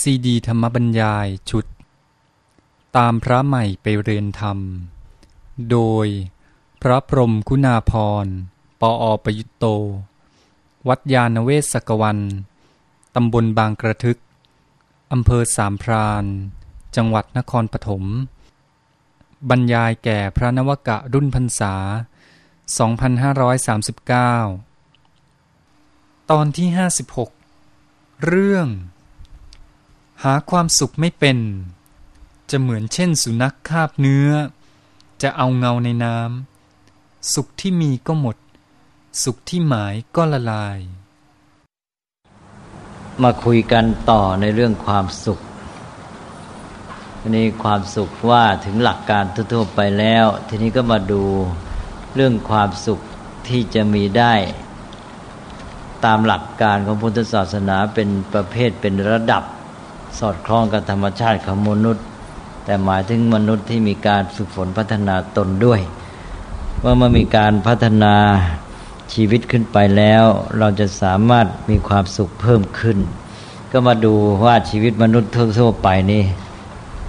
ซีดีธรรมบรรยายชุด ตามพระใหม่ไปเรียนธรรม โดยพระพรมคุณาพร ปออประยุตโต วัดยาณเวศกวัน ตำบลบางกระทึก อำเภอสามพรานจังหวัดนครปฐม บรรยายแก่พระนวกะรุ่นพรรษา 2539 ตอนที่ 56 เรื่อง หาความสุขไม่เป็น จะเหมือนเช่นสุนัขคาบเนื้อ จะเอาเงาในน้ำสุขที่มีก็หมด สุขที่หมายก็ละลาย มาคุยกันต่อในเรื่องความสุขทีนี้ความสุขว่าถึงหลักการทั่วๆไปแล้ว ทีนี้ก็มาดูเรื่องความสุขที่จะมีได้ ตามหลักการของพุทธศาสนาเป็นประเภทเป็นระดับ สอดคล้องกับธรรมชาติของมนุษย์ แต่หมายถึงมนุษย์ที่มีการฝึกฝนพัฒนาตนด้วย ว่าเมื่อมีการพัฒนาชีวิตขึ้นไปแล้ว เราจะสามารถมีความสุขเพิ่มขึ้น ก็มาดูว่าชีวิตมนุษย์ทั่วไปนี่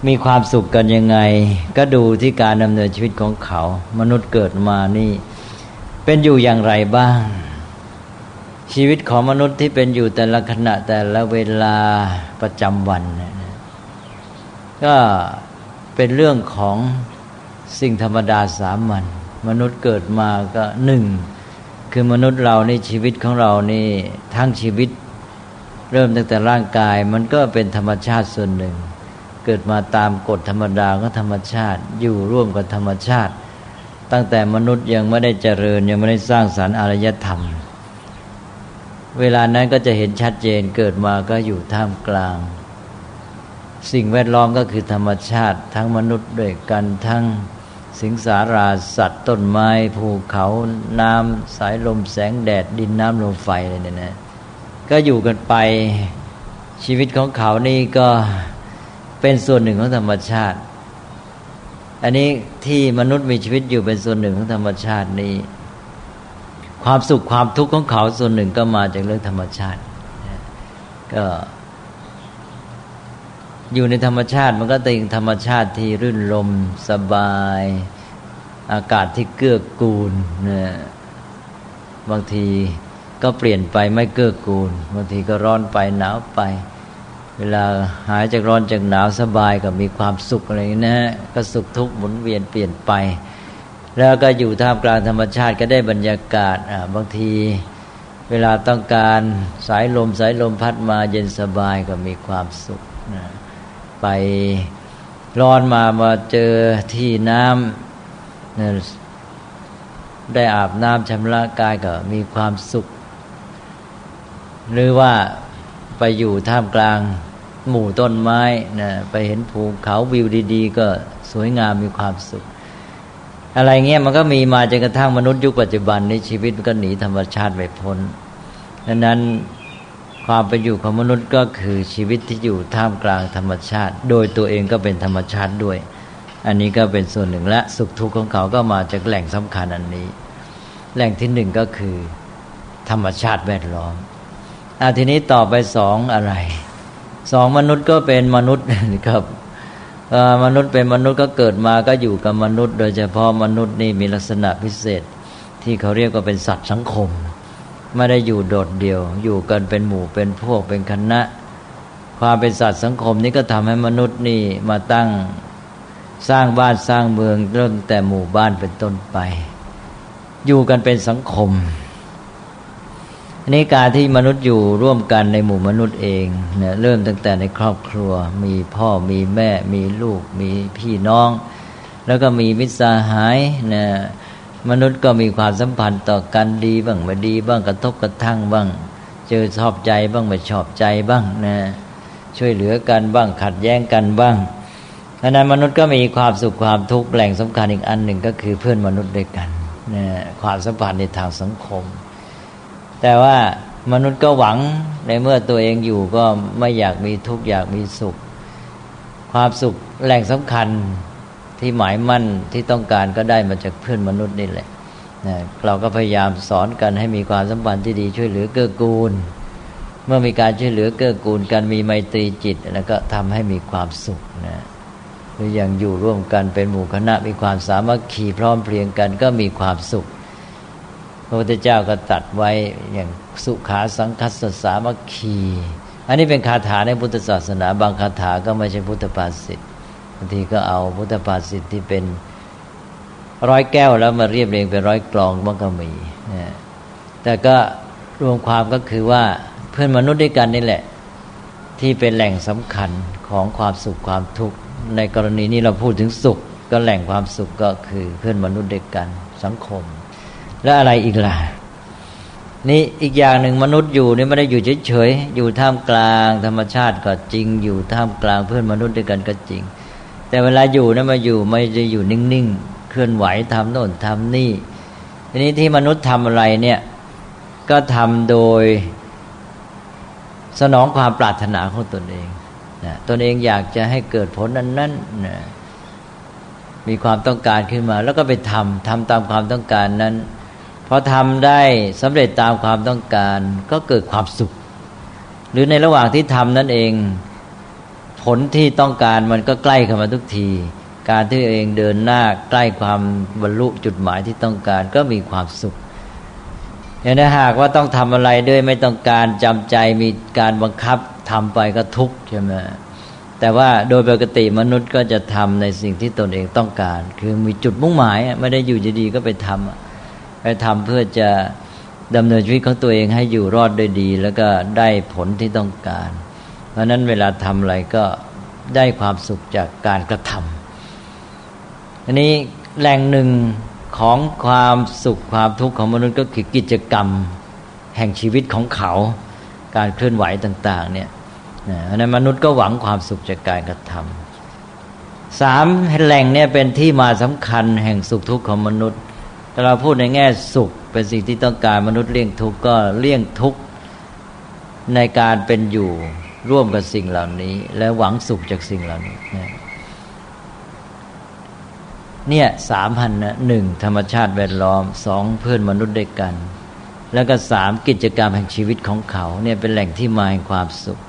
มีความสุขกันยังไง ก็ดูที่การดำเนินชีวิตของเขา มนุษย์เกิดมานี่ เป็นอยู่อย่างไรบ้าง ชีวิตของมนุษย์ที่เป็นอยู่แต่ละขณะแต่ละเวลาประจำวัน ก็เป็นเรื่องของสิ่งธรรมดาสามัญมนุษย์เกิดมาก็หนึ่ง คือมนุษย์เราในชีวิตของเรานี่ทั้งชีวิต เริ่มตั้งแต่ร่างกาย มันก็เป็นธรรมชาติส่วนหนึ่ง เกิดมาตามกฎธรรมดาก็ธรรมชาติ อยู่ร่วมกับธรรมชาติ ตั้งแต่มนุษย์ยังไม่ได้เจริญยังไม่ได้สร้างสารรค์อารยธรรม เวลานั้นก็จะเห็นชัดเจนเกิดมาก็อยู่ท่ามกลาง สิ่งแวดล้อมก็คือธรรมชาติ ทั้งมนุษย์ด้วยกันทั้งสิงสาราสัตว์ต้นไม้ภูเขาน้ำสายลมแสงแดดดินน้ำลมไฟอะไรเนี่ยนะก็อยู่กันไปชีวิตของเขานี่ก็เป็นส่วนหนึ่งของธรรมชาติ อันนี้ที่มนุษย์มีชีวิตอยู่เป็นส่วนหนึ่งของธรรมชาตินี้ ความสุขความทุกข์ของเขาส่วนหนึ่งก็มาจากเรื่องธรรมชาติ ก็ อยู่ในธรรมชาติมันก็ติงธรรมชาติที่รื่นลมสบาย อากาศที่เกื้อกูลนะบางทีก็เปลี่ยนไปไม่เกื้อกูล บางทีก็ร้อนไปหนาวไป เวลาหายจากร้อนจากหนาวสบายก็มีความสุขอะไรนะก็สุขทุกข์หมุนเวียนเปลี่ยนไป แล้วก็อยู่ท่ามกลางธรรมชาติก็ได้บรรยากาศบางทีเวลาต้องการสายลมสายลมพัดมาเย็นสบายก็มีความสุขนะไปร้อนมามาเจอที่น้ำนะได้อาบน้ำชำระกายก็มีความสุข หรือว่าไปอยู่ท่ามกลางหมู่ต้นไม้นะไปเห็นภูเขาวิวดี ๆ ก็สวยงามมีความสุข อะไรเงี้ยมันก็มีมาจนกระทั่งมนุษย์ยุคปัจจุบันนี้ชีวิตก็หนีธรรมชาติไปพ้นดังนั้นความเป็นอยู่ของมนุษย์ก็คือชีวิตที่อยู่ท่ามกลางธรรมชาติ โดยตัวเองก็เป็นธรรมชาติด้วย อันนี้ก็เป็นส่วนหนึ่งและสุขทุกข์ของเขาก็มาจากแหล่งสำคัญอันนี้ แหล่งที่หนึ่งก็คือ ธรรมชาติแวดล้อมอาทีนี้ต่อไปสองอะไรสองมนุษย์ก็เป็นมนุษย์ครับ มนุษย์เป็นมนุษย์ก็เกิดมาก็อยู่กับมนุษย์ โดยเฉพาะมนุษย์นี่มีลักษณะพิเศษ ที่เขาเรียกว่าเป็นสัตว์สังคม ไม่ได้อยู่โดดเดี่ยว อยู่กันเป็นหมู่เป็นพวกเป็นคณะ ความเป็นสัตว์สังคมนี้ก็ทำให้มนุษย์นี่มาตั้งสร้างบ้านสร้างเมืองเริ่มแต่หมู่บ้านเป็นต้นไป อยู่กันเป็นสังคม อันนี้การที่มนุษย์อยู่ร่วมกันในหมู่มนุษย์เองเนี่ยเริ่มตั้งแต่ในครอบครัว มีพ่อมีแม่ มีลูก มีพี่น้อง แล้วก็มีมิตรสหายเนี่ยมนุษย์ก็มีความสัมพันธ์ต่อกันดีบ้างไม่ดีบ้างกระทบกระทั่งบ้าง เจอชอบใจบ้างไม่ชอบใจบ้างนะช่วยเหลือกันบ้างขัดแย้งกันบ้างดังนั้นมนุษย์ก็มีความสุขความทุกข์แหล่งสำคัญอีกอันหนึ่งก็คือเพื่อนมนุษย์ด้วยกันนะความสัมพันธ์ในทางสังคม แต่ว่ามนุษย์ก็หวังในเมื่อตัวเองอยู่ก็ไม่อยากมีทุกข์อยากมีสุข ความสุขแหล่งสำคัญที่หมายมั่นที่ต้องการก็ได้มาจากเพื่อนมนุษย์นี่แหละนะเราก็พยายามสอนกันให้มีความสัมพันธ์ที่ดีช่วยเหลือเกื้อกูล เมื่อมีการช่วยเหลือเกื้อกูลกันมีไมตรีจิต แล้วก็ทำให้มีความสุขนะหรืออย่างอยู่ร่วมกันเป็นหมู่คณะมีความสามัคคีพร้อมเพรียงกันก็มีความสุข พระพุทธเจ้าก็ตัดไว้อย่างสุขาสังคัสสามัคคี อันนี้เป็นคาถาในพุทธศาสนา บางคาถาก็ไม่ใช่พุทธภาษิตบางทีก็เอาพุทธภาษิตที่เป็นร้อยแก้วแล้วมาเรียบเรียงเป็นร้อยกลองมันก็มีนะแต่ก็รวมความก็คือว่าเพื่อนมนุษย์ด้วยกันนี่แหละ ที่เป็นแหล่งสำคัญของความสุขความทุกข์ในกรณีนี้เราพูดถึงสุข ก็แหล่งความสุขก็คือเพื่อนมนุษย์ด้วยกันสังคม แล้วอะไรอีกล่ะ นี่อีกอย่างหนึ่งมนุษย์อยู่นี่ไม่ได้อยู่เฉยๆอยู่ท่ามกลางธรรมชาติก็จริง อยู่ท่ามกลางเพื่อนมนุษย์ด้วยกันก็จริง แต่เวลาอยู่นะมาอยู่ไม่จะอยู่นิ่งๆเคลื่อนไหวทำโน่นทำนี่ทีนี้ที่มนุษย์ทำอะไรเนี่ยก็ทำโดยสนองความปรารถนาของตนเองนะตนเองอยากจะให้เกิดผลนั้นนั้นนะมีความต้องการขึ้นมา แล้วก็ไปทำทำตามความต้องการนั้น พอทำได้สำเร็จตามความต้องการก็เกิดความสุข หรือในระหว่างที่ทำนั่นเอง ผลที่ต้องการมันก็ใกล้เข้ามาทุกที การที่เองเดินหน้าใกล้ความบรรลุจุดหมายที่ต้องการก็มีความสุขอย่างถ้าหากว่าต้องทำอะไรด้วยไม่ต้องการจำใจมีการบังคับทำไปก็ทุกข์ใช่ไหมแต่ว่าโดยปกติมนุษย์ก็จะทำในสิ่งที่ตนเองต้องการ คือมีจุดมุ่งหมายไม่ได้อยู่ดีๆก็ไปทำ ทำเพื่อจะดำเนินชีวิตของตัวเองให้อยู่รอดด้วยดี แล้วก็ได้ผลที่ต้องการ เพราะนั้นเวลาทำอะไรก็ได้ความสุขจากการกระทำอันนี้แหล่งหนึ่งของความสุขความทุกข์ของมนุษย์ก็คือกิจกรรมแห่งชีวิตของเขา การเคลื่อนไหวต่าง ๆ เนี่ยในมนุษย์ก็หวังความสุขจากการกระทำสามแหล่งเนี่ยเป็นที่มาสำคัญแห่งสุขทุกข์ของมนุษย์ ถ้าเราพูดในแง่สุขเป็นสิ่งที่ต้องการมนุษย์เลี่ยงทุกข์ก็เลี่ยงทุกข์ในการเป็นอยู่ร่วมกับสิ่งเหล่านี้ และหวังสุขจากสิ่งเหล่านี้เนี่ยสามพันนะหนึ่งธรรมชาติแวดล้อมสองเพื่อนมนุษย์ด้วยกัน แล้วก็สามกิจกรรมแห่งชีวิตของเขาเนี่ยเป็นแหล่งที่มาแห่งความสุข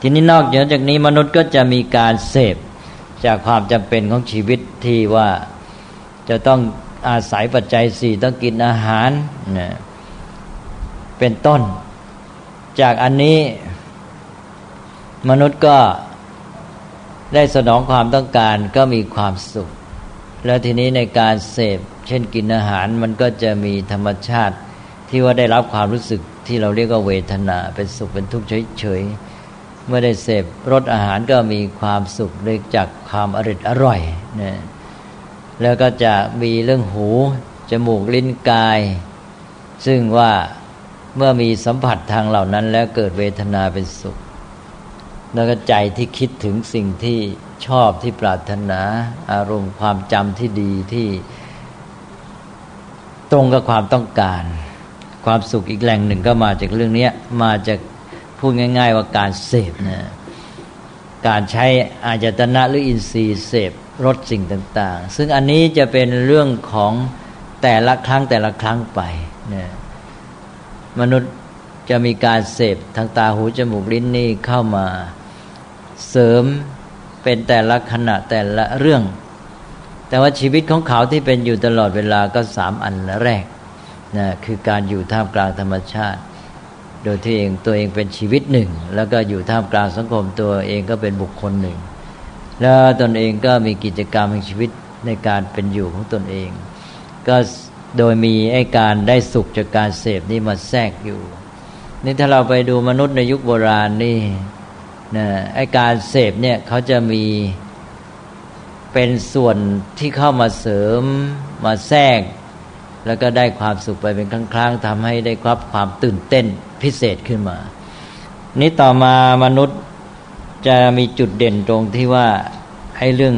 ทีนี้นอกเหนือจากนี้มนุษย์ก็จะมีการเสพจากความจำเป็นของชีวิตที่ว่าจะต้อง อาศัยปัจจัยสี่ต้องกินอาหารนะเป็นต้น จากอันนี้มนุษย์ก็ได้สนองความต้องการก็มีความสุข แล้วทีนี้ในการเสพเช่นกินอาหารมันก็จะมีธรรมชาติที่ว่าได้รับความรู้สึกที่เราเรียกว่าเวทนา เป็นสุขเป็นทุกข์เฉยๆเมื่อได้เสพรสอาหารก็มีความสุขเรียกจากความอริดอร่อยนะ แล้วก็จะมีเรื่องหู จมูกลิ้นกาย ซึ่งว่าเมื่อมีสัมผัสทางเหล่านั้น แล้วเกิดเวทนาเป็นสุข แล้วก็ใจที่คิดถึงสิ่งที่ชอบที่ปรารถนา อารมณ์ความจำที่ดีที่ ตรงกับความต้องการ ความสุขอีกแหล่งหนึ่งก็มาจากเรื่องนี้มาจากพูดง่าย ๆ ว่าการเสพนะการใช้อาจตนะหรืออินทรีย์เสพ รสสิ่งต่าง ๆ ซึ่งอันนี้จะเป็นเรื่องของแต่ละครั้งแต่ละครั้งไปนะมนุษย์จะมีการเสพทางตาหูจมูกลิ้นนี่เข้ามาเสริมเป็นแต่ละขณะแต่ละเรื่อง แต่ว่าชีวิตของเขาที่เป็นอยู่ตลอดเวลาก็สามอันแรกนะคือการอยู่ท่ามกลางธรรมชาติ โดยที่เองตัวเองเป็นชีวิตหนึ่ง แล้วก็อยู่ท่ามกลางสังคมตัวเองก็เป็นบุคคลหนึ่ง แล้วตนเองก็มีกิจกรรมแห่งชีวิตในการเป็นอยู่ของตนเอง ก็โดยมีไอ้การได้สุขจากการเสพนี่มาแทรกอยู่ นี่ถ้าเราไปดูมนุษย์ในยุคโบราณนี่นะไอ้การเสพเนี่ยเขาจะมีเป็นส่วนที่เข้ามาเสริมมาแทรก แล้วก็ได้ความสุขไปเป็นครั้งๆทำให้ได้รับความตื่นเต้นพิเศษขึ้นมา นี้ต่อมามนุษย์ จะมีจุดเด่นตรงที่ว่าให้เรื่อง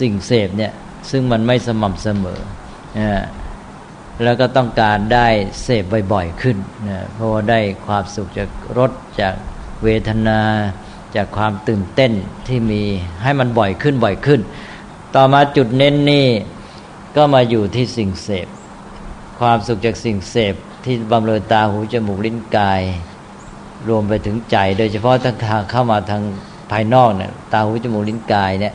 สิ่งเสพเนี่ย ซึ่งมันไม่สม่ำเสมอนะแล้วก็ต้องการได้เสพบ่อยๆขึ้นนะเพราะว่าได้ความสุขจากรสจากเวทนา จากความตื่นเต้นที่มีให้มันบ่อยขึ้นบ่อยขึ้น ต่อมาจุดเน้นนี่ก็มาอยู่ที่สิ่งเสพ ความสุขจากสิ่งเสพที่บำเรอตาหูจมูกลิ้นกาย รวมไปถึงใจ โดยเฉพาะถ้าเข้ามาทาง ภายนอกเนี่ยตาหูจมูกลิ้นกายเนี่ย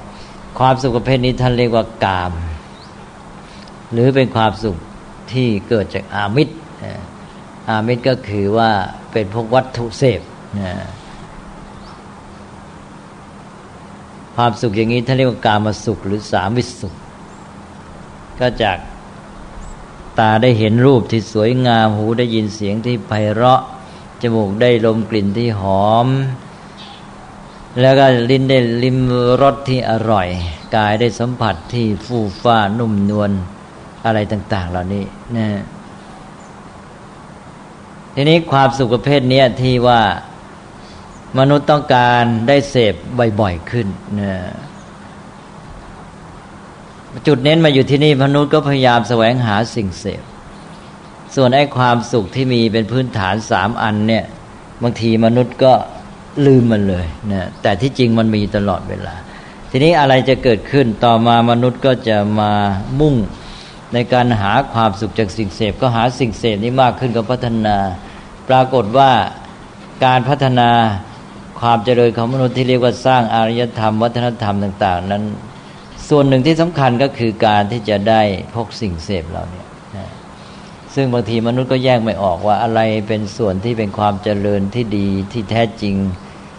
ความสุขประเภทนี้ท่านเรียกว่ากาม หรือเป็นความสุขที่เกิดจากอามิตรอามิตรก็คือว่าเป็นพวกวัตถุเสพความสุขอย่างนี้ท่านเรียกว่ากามสุขหรือสามิสุข ก็จากตาได้เห็นรูปที่สวยงามหูได้ยินเสียงที่ไพเราะจมูกได้ลมกลิ่นที่หอม แล้วก็ลิ้นได้ลิ้มรสที่อร่อย กายได้สัมผัสที่ฟูฟ้านุ่มนวลอะไรต่าง ๆ เหล่านี้นะทีนี้ความสุขประเภทนี้ที่ว่ามนุษย์ต้องการได้เสพบ่อยๆขึ้นนะจุดเน้นมาอยู่ที่นี่มนุษย์ก็พยายามแสวงหาสิ่งเสพ ส่วนไอ้ความสุขที่มีเป็นพื้นฐานสามอันเนี่ย บางทีมนุษย์ก็ ลืมมันเลยนะแต่ที่จริงมันมีตลอดเวลา ทีนี้อะไรจะเกิดขึ้นต่อมามนุษย์ก็จะมามุ่งในการหาความสุขจากสิ่งเสพก็หาสิ่งเสพนี้มากขึ้นก็พัฒนา ปรากฏว่าการพัฒนาความเจริญของมนุษย์ที่เรียกว่าสร้างอารยธรรม วัฒนธรรมต่าง ๆ นั้น ส่วนหนึ่งที่สำคัญก็คือการที่จะได้พกสิ่งเสพเราเนี่ย ซึ่งบางทีมนุษย์ก็แยกไม่ออกว่าอะไรเป็นส่วนที่เป็นความเจริญที่ดีที่แท้จริง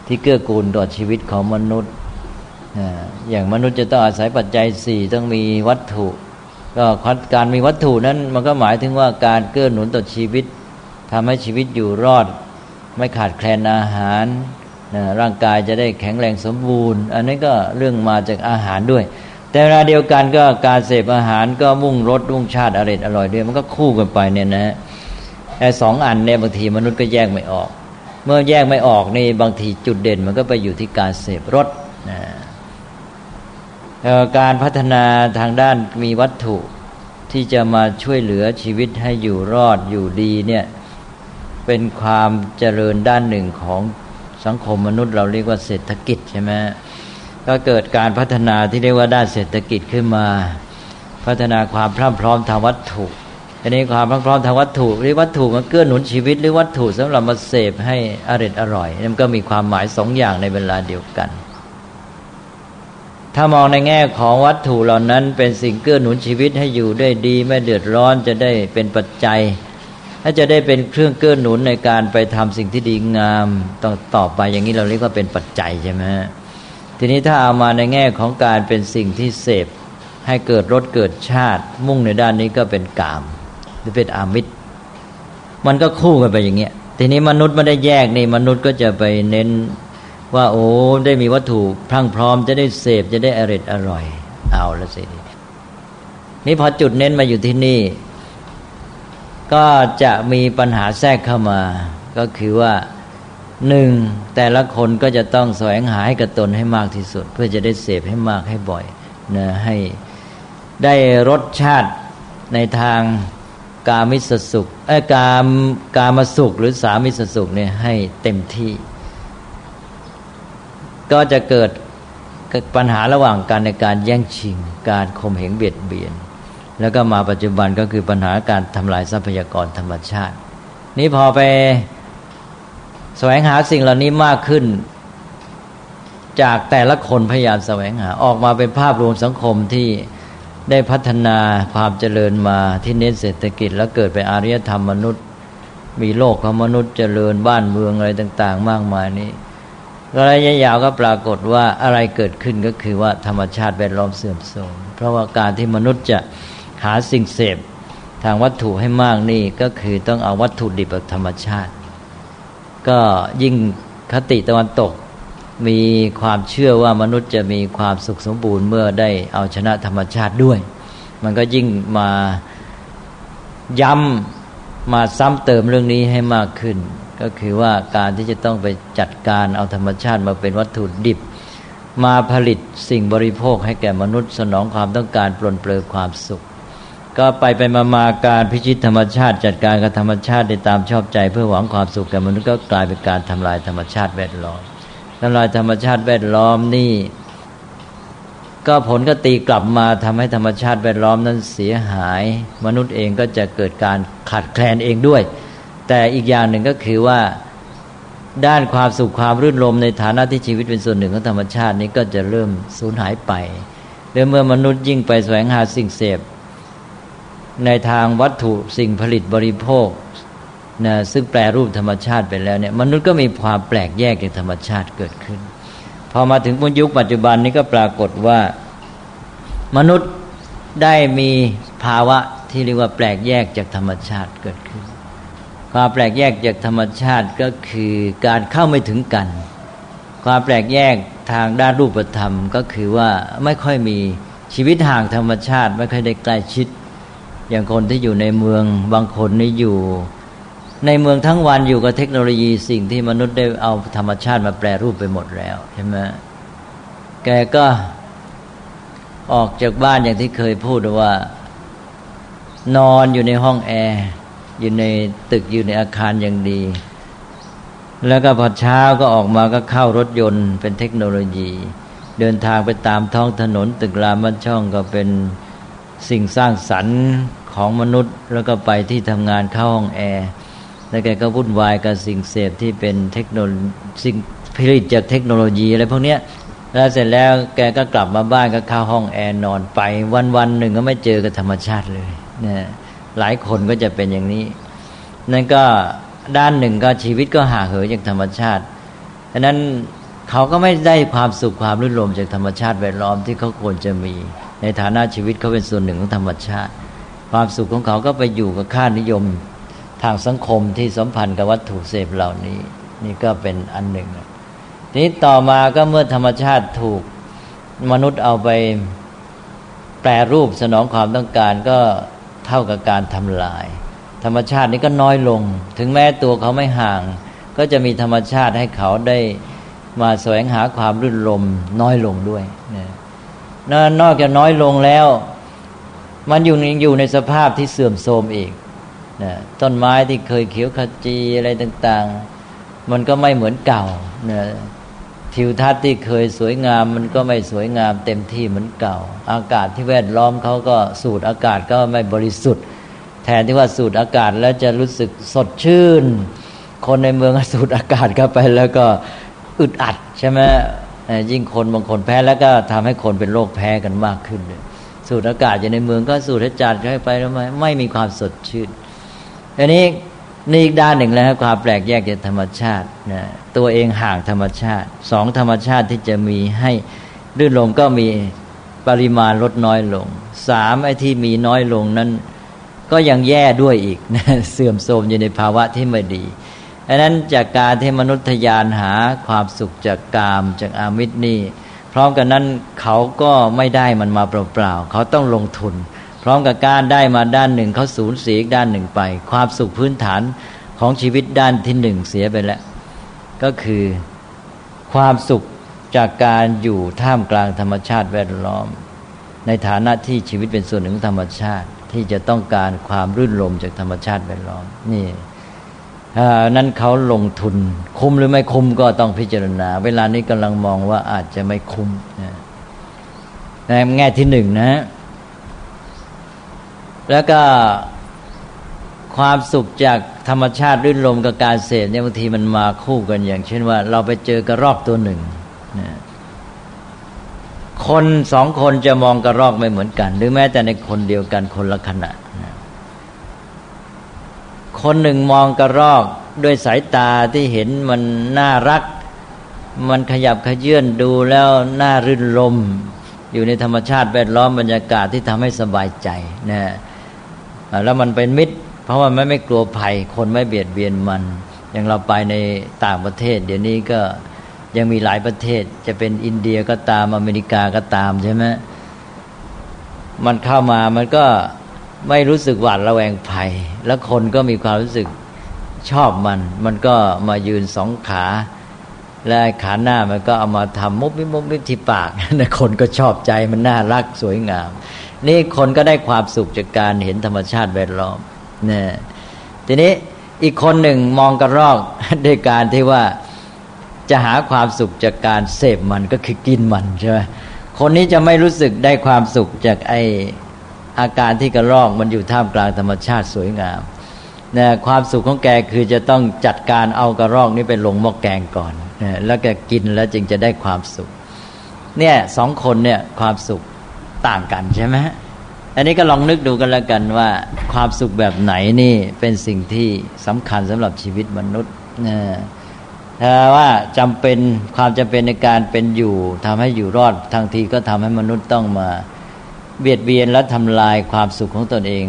ที่เกื้อกูลต่อชีวิตของมนุษย์อย่างมนุษย์จะต้องอาศัยปัจจัยสี่ต้องมีวัตถุ ก็การมีวัตถุนั้นมันก็หมายถึงว่าการเกื้อหนุนต่อชีวิตทำให้ชีวิตอยู่รอด ไม่ขาดแคลนอาหารร่างกายจะได้แข็งแรงสมบูรณ์ อันนี้ก็เรื่องมาจากอาหารด้วย แต่เวลาเดียวกันก็การเสพอาหารก็มุ่งรสมุ่งชาติอร่อยอร่อยด้วยมันก็คู่กันไปเนี่ยนะไอ้สองอันเนี่ยบางทีมนุษย์ก็แยกไม่ออก เมื่อแยกไม่ออกนี่บางทีจุดเด่นมันก็ไปอยู่ที่การเสพรสนะการพัฒนาทางด้านมีวัตถุที่จะมาช่วยเหลือชีวิตให้อยู่รอดอยู่ดีเนี่ยเป็นความเจริญด้านหนึ่งของสังคมมนุษย์เราเรียกว่าเศรษฐกิจใช่ไหม ก็เกิดการพัฒนาที่เรียกว่าด้านเศรษฐกิจขึ้นมา พัฒนาความพร้อมพร้อมทางวัตถุอันนี้ความพร้อมพร้อมทางวัตถุหรือวัตถุมันเกื้อหนุนชีวิต หรือวัตถุสำหรับมาเสพให้อร่อยอร่อยมันก็มีความหมายสองอย่างในเวลาเดียวกัน ถ้ามองในแง่ของวัตถุเหล่านั้นเป็นสิ่งเกื้อหนุนชีวิตให้อยู่ได้ดี ไม่เดือดร้อนจะได้เป็นปัจจัยถ้าจะได้เป็นเครื่องเกื้อหนุนในการไปทำสิ่งที่ดีงามต่อต่อไปอย่างนี้เราเรียกว่าเป็นปัจจัยใช่ไหม ทีนี้ถ้าเอามาในแง่ของการเป็นสิ่งที่เสพให้เกิดรสเกิดชาติ มุ่งในด้านนี้ก็เป็นกาม หรือเป็นอามิตร มันก็คู่กันไปอย่างเงี้ยทีนี้มนุษย์ไม่ได้แยกนี่มนุษย์ก็จะไปเน้นว่าโอ้ได้มีวัตถุพรั่งพร้อมจะได้เสพจะได้อร่อยอร่อย เอาละสินี่พอจุดเน้นมาอยู่ที่นี่ ก็จะมีปัญหาแทรกเข้ามา ก็คือว่า หนึ่งแต่ละคนก็จะต้องแสวงหาให้กระตนให้มากที่สุด เพื่อจะได้เสพให้มากให้บ่อยนะให้ได้รสชาติในทางกามิสสุขไอ้กามกามสุขหรือสามิสสุขเนี่ยให้เต็มที่ ก็จะเกิดปัญหาระหว่างการในการแย่งชิง การข่มเหงเบียดเบียน แล้วก็มาปัจจุบันก็คือปัญหาการทำลายทรัพยากรธรรมชาติ นี้พอไป แสวงหาสิ่งเหล่านี้มากขึ้น จากแต่ละคนพยายามแสวงหาออกมาเป็นภาพรวมสังคมที่ได้พัฒนาความเจริญมาที่เน้นเศรษฐกิจ แล้วเกิดเป็นอารยธรรมมนุษย์ มีโลกของมนุษย์เจริญบ้านเมืองอะไรต่าง ๆ มากมายนี้ระยะยาวก็ปรากฏว่าอะไรเกิดขึ้นก็คือว่าธรรมชาติแวดล้อมเสื่อมโทรมเพราะว่าการที่มนุษย์จะหาสิ่งเสพทางวัตถุให้มากนี่ก็คือต้องเอาวัตถุดิบจากธรรมชาติ ก็ยิ่งคติตะวันตก มีความเชื่อว่ามนุษย์จะมีความสุขสมบูรณ์เมื่อได้เอาชนะธรรมชาติด้วย มันก็ยิ่งมาย้ำมาซ้ำเติมเรื่องนี้ให้มากขึ้น ก็คือว่าการที่จะต้องไปจัดการเอาธรรมชาติมาเป็นวัตถุดิบ มาผลิตสิ่งบริโภคให้แก่มนุษย์สนองความต้องการปลนเปลือความสุข ก็ไปไปมามาการพิชิตธรรมชาติ จัดการกับธรรมชาติได้ตามชอบใจ เพื่อหวังความสุขแก่มนุษย์ก็กลายเป็นการทำลายธรรมชาติแวดล้อมทำลายธรรมชาติแวดล้อมนี่ ก็ผลก็ตีกลับมาทำให้ธรรมชาติแวดล้อมนั้นเสียหาย มนุษย์เองก็จะเกิดการขาดแคลนเองด้วย แต่อีกอย่างหนึ่งก็คือว่าด้านความสุขความรื่นรมในฐานะที่ชีวิตเป็นส่วนหนึ่งของธรรมชาตินี้ก็จะเริ่มสูญหายไปและเมื่อมนุษย์ยิ่งไปแสวงหาสิ่งเสพ ในทางวัตถุสิ่งผลิตบริโภคนะซึ่งแปลรูปธรรมชาติไปแล้วเนี่ยมนุษย์ก็มีความแปลกแยกจากธรรมชาติเกิดขึ้น พอมาถึงยุคปัจจุบันนี้ก็ปรากฏว่า มนุษย์ได้มีภาวะที่เรียกว่าแปลกแยกจากธรรมชาติเกิดขึ้น ความแปลกแยกจากธรรมชาติก็คือการเข้าไม่ถึงกัน ความแปลกแยกทางด้านรูปธรรมก็คือว่าไม่ค่อยมีชีวิตห่างธรรมชาติ ไม่ค่อยได้ใกล้ชิด อย่างคนที่อยู่ในเมืองบางคนนี่อยู่ ในเมืองทั้งวันอยู่กับเทคโนโลยีสิ่งที่มนุษย์ได้เอาธรรมชาติมาแปลรูปไปหมดแล้วใช่ไหมแกก็ออกจากบ้านอย่างที่เคยพูดว่า นอนอยู่ในห้องแอร์อยู่ในตึกอยู่ในอาคารอย่างดี แล้วก็พอเช้าก็ออกมาก็เข้ารถยนต์เป็นเทคโนโลยี เดินทางไปตามท้องถนนตึกรามบ้านช่องก็เป็นสิ่งสร้างสรรค์ ของมนุษย์ แล้วก็ไปที่ทำงานเข้าห้องแอร์แล้วแกก็วุ่นวายกับสิ่งเสพที่เป็นเทคโนโลยีสิ่งผลิตจากเทคโนโลยีอะไรพวกนี้แล้วเสร็จแล้วแกก็กลับมาบ้านก็เข้าห้องแอร์นอนไปวันวันหนึ่งก็ไม่เจอกับธรรมชาติเลยเนี่ยหลายคนก็จะเป็นอย่างนี้ นั่นก็ด้านหนึ่งก็ชีวิตก็ห่างเหินจากธรรมชาติฉะนั้นเขาก็ไม่ได้ความสุขความรื่นรมจากธรรมชาติแวดล้อมที่เขาควรจะมี ในฐานะชีวิตเขาเป็นส่วนหนึ่งของธรรมชาติ ความสุขของเขาก็ไปอยู่กับค่านิยมทางสังคมที่สัมพันธ์กับวัตถุเสพเหล่านี้ นี่ก็เป็นอันหนึ่งทีนี้ต่อมาก็เมื่อธรรมชาติถูกมนุษย์เอาไปแปรรูปสนองความต้องการก็เท่ากับการทำลาย ธรรมชาตินี้ก็น้อยลง ถึงแม้ตัวเขาไม่ห่าง ก็จะมีธรรมชาติให้เขาได้มาแสวงหาความรื่นรมน้อยลงด้วยนะนอกจากน้อยลงแล้ว มันอยู่อยู่ในสภาพที่เสื่อมโทรมอีกนะต้นไม้ที่เคยเขียวขจีอะไรต่าง ๆ มันก็ไม่เหมือนเก่านะทิวทัศน์ที่เคยสวยงาม มันก็ไม่สวยงามเต็มที่เหมือนเก่า อากาศที่แวดล้อมเขาก็สูดอากาศก็ไม่บริสุทธิ์ แทนที่ว่าสูดอากาศแล้วจะรู้สึกสดชื่น คนในเมืองสูดอากาศเข้าไปแล้วก็อึดอัดใช่ไหมยิ่งคนบางคนแพ้แล้วก็ทำให้คนเป็นโรคแพ้กันมากขึ้น สูดอากาศอยู่ในเมืองก็สูดให้จัดเข้าไปแล้วไมไม่มีความสดชื่นอันนี้นี่อีกด้านหนึ่งแล้วความแปลกแยกจากธรรมชาตินะตัวเองห่างธรรมชาติสองธรรมชาติที่จะมีให้ลื่นลงก็มีปริมาณลดน้อยลงสามไอ้ที่มีน้อยลงนั้น ก็ยังแย่ด้วยอีกนะเสื่อมโทรมอยู่ในภาวะที่ไม่ดีอันนั้นจากการที่มนุษยานหาความสุขจากกามจากอามิตรนี่ พร้อมกันนั้นเขาก็ไม่ได้มันมาเปล่าๆเขาต้องลงทุน พร้อมกับการได้มาด้านหนึ่งเขาสูญเสียอีกด้านหนึ่งไป ความสุขพื้นฐานของชีวิตด้านที่หนึ่งเสียไปแล้ว ก็คือความสุขจากการอยู่ท่ามกลางธรรมชาติแวดล้อม ในฐานะที่ชีวิตเป็นส่วนหนึ่งธรรมชาติที่จะต้องการความรื่นรมจากธรรมชาติแวดล้อมนี่ นั้นเขาลงทุน คุ้มหรือไม่คุ้มก็ต้องพิจารณา เวลานี้กำลังมองว่าอาจจะไม่คุ้มในแง่ที่หนึ่งนะ แล้วก็ความสุขจากธรรมชาติรื่นลมกับการเสพเนี่ยบางทีมันมาคู่กันอย่าง เช่นว่า เราไปเจอกระรอกตัวหนึ่งนะคนสองคนจะมองกระรอกไม่เหมือนกัน หรือแม้แต่ในคนเดียวกันคนละขณะนะ คนหนึ่งมองกระรอกด้วยสายตาที่เห็นมันน่ารัก มันขยับขยื่นดูแล้วน่ารื่นลม อยู่ในธรรมชาติแวดล้อมบรรยากาศที่ทำให้สบายใจนะแล้วมันเป็นมิตร เพราะว่ามันไม่กลัวภัย คนไม่เบียดเบียนมัน อย่างเราไปในต่างประเทศ เดี๋ยวนี้ก็ยังมีหลายประเทศ จะเป็นอินเดียก็ตามอเมริกาก็ตามใช่ไหมมันเข้ามามันก็ ไม่รู้สึกหวาดระแวงภัย แล้วคนก็มีความรู้สึกชอบมัน มันก็มายืนสองขา และขาหน้ามันก็เอามาทำมุบมิบมุบมิบที่ปากนะคนก็ชอบใจมันน่ารักสวยงาม นี่คนก็ได้ความสุขจากการเห็นธรรมชาติแวดล้อมเนี่ยทีนี้อีกคนหนึ่งมองกระรอกด้วยการที่ว่าจะหาความสุขจากการเสพมันก็คือกินมันใช่ไหมคนนี้จะไม่รู้สึกได้ความสุขจากไอ อาการที่กระรอกมันอยู่ท่ามกลางธรรมชาติสวยงามนะความสุขของแกคือจะต้องจัดการเอากระรอกนี้ไปลงหม้อแกงก่อนนะแล้วแกกินแล้วจึงจะได้ความสุข เนี่ยสองคนเนี่ยความสุขต่างกันใช่ไหมอันนี้ก็ลองนึกดูกันแล้วกันว่า ความสุขแบบไหนนี่เป็นสิ่งที่สำคัญสำหรับชีวิตมนุษย์นะถ้าว่าจำเป็นความจำเป็นในการเป็นอยู่ทำให้อยู่รอดทางทีก็ทำให้มนุษย์ต้องมา เบียดเบียนและทำลายความสุขของตนเอง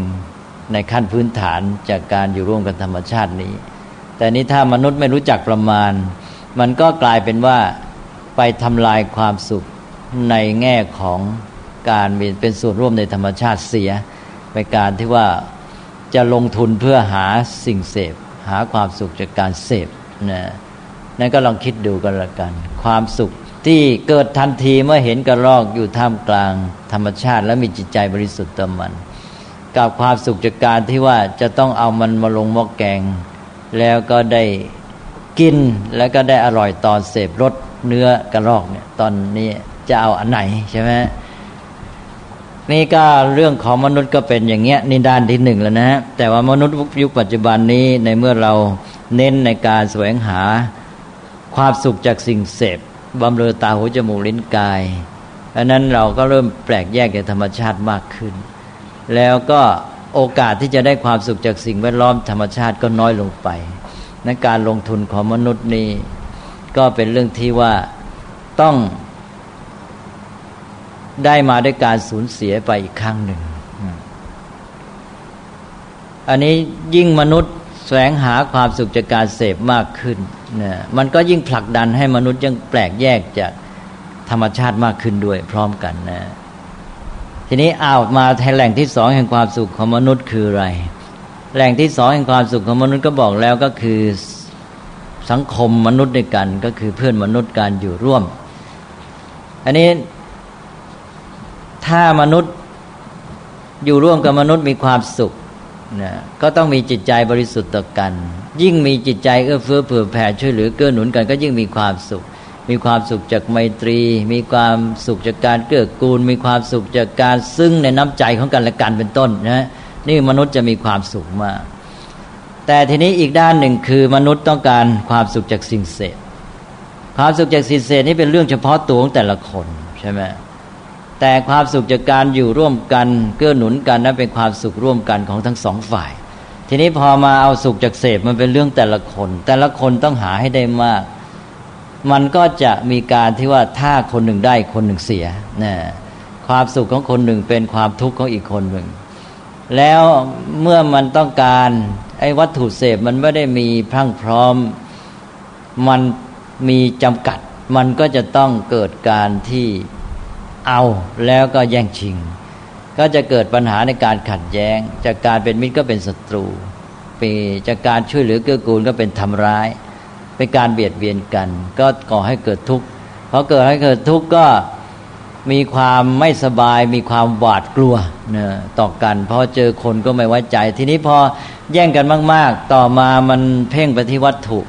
ในขั้นพื้นฐานจากการอยู่ร่วมกันธรรมชาตินี้ แต่นี้ถ้ามนุษย์ไม่รู้จักประมาณ มันก็กลายเป็นว่าไปทำลายความสุขในแง่ของการเป็นส่วนร่วมในธรรมชาติเสียไปการที่ว่าจะลงทุนเพื่อหาสิ่งเสพ หาความสุขจากการเสพนะนั่นก็ลองคิดดูกันละกัน ความสุข ที่เกิดทันทีเมื่อเห็นกระรอกอยู่ท่ามกลางธรรมชาติ และมีจิตใจบริสุทธิ์ต่อมัน กับความสุขจากการที่ว่าจะต้องเอามันมาลงหม้อแกง แล้วก็ได้กินแล้วก็ได้อร่อยตอนเสพรสเนื้อกระรอกเนี่ยตอนนี้จะเอาอันไหนใช่ไหมนี่ก็เรื่องของมนุษย์ก็เป็นอย่างเงี้ยนด้านที่หนึ่งแล้วนะฮะแต่ว่ามนุษย์ยุคปัจจุบันนี้ในเมื่อเราเน้นในการแสวงหาความสุขจากสิ่งเสพ บำเรอตาหูจมูกลิ้นกายเพราะนั้นเราก็เริ่มแปลกแยกจากธรรมชาติมากขึ้น แล้วก็โอกาสที่จะได้ความสุขจากสิ่งแวดล้อมธรรมชาติก็น้อยลงไปในการลงทุนของมนุษย์นี้ก็เป็นเรื่องที่ว่าต้องได้มาด้วยการสูญเสียไปอีกครั้งหนึ่ง อันนี้ยิ่งมนุษย์แสวงหาความสุขจากการเสพมากขึ้น นะมันก็ยิ่งผลักดันให้มนุษย์ยังแปลกแยกจากธรรมชาติมากขึ้นด้วย พร้อมกันนะ ทีนี้เอามาแหล่งที่สองแห่งความสุขของมนุษย์คืออะไร แหล่งที่สองแห่งความสุขของมนุษย์ก็บอกแล้วก็คือสังคมมนุษย์ด้วยกัน ก็คือเพื่อนมนุษย์การอยู่ร่วม อันนี้ถ้ามนุษย์อยู่ร่วมกับมนุษย์มีความสุขนะก็ต้องมีจิตใจบริสุทธิ์ต่อกัน ยิ่งมีจิตใจเอื้อเฟื้อเผื่อแผ่ช่วยเหลือเกื้อหนุนกันก็ยิ่งมีความสุข มีความสุขจากไมตรี มีความสุขจากการเกื้อกูล มีความสุขจากการซึ่งในน้ำใจของกันและกันเป็นต้นนะนี่มนุษย์จะมีความสุขมาก แต่ทีนี้อีกด้านหนึ่งคือมนุษย์ต้องการความสุขจากสิ่งเสพความสุขจากสิ่งเสพนี่เป็นเรื่องเฉพาะตัวของแต่ละคนใช่ไหมแต่ความสุขจากการอยู่ร่วมกันเกื้อหนุนกันนั้นเป็นความสุขร่วมกันของทั้งสองฝ่าย ทีนี้พอมาเอาสุขจากเสพมันเป็นเรื่องแต่ละคน แต่ละคนต้องหาให้ได้มาก มันก็จะมีการที่ว่าถ้าคนหนึ่งได้คนหนึ่งเสียนะความสุขของคนหนึ่งเป็นความทุกข์ของอีกคนหนึ่ง แล้วเมื่อมันต้องการไอ้วัตถุเสพมันไม่ได้มีพรั่งพร้อม มันมีจำกัด มันก็จะต้องเกิดการที่เอาแล้วก็แย่งชิง ก็จะเกิดปัญหาในการขัดแย้ง จากการเป็นมิตรก็เป็นศัตรูปีจากการช่วยเหลือเกื้อกูลก็เป็นทำร้าย เป็นการเบียดเบียนกัน ก็ก่อให้เกิดทุกข์พอเกิดให้เกิดทุกข์ก็มีความไม่สบาย มีความหวาดกลัวเนี่ยต่อกันพอเจอคนก็ไม่ไว้ใจ ทีนี้พอแย่งกันมาก ๆ ต่อมามันเพ่งไปที่วัตถุ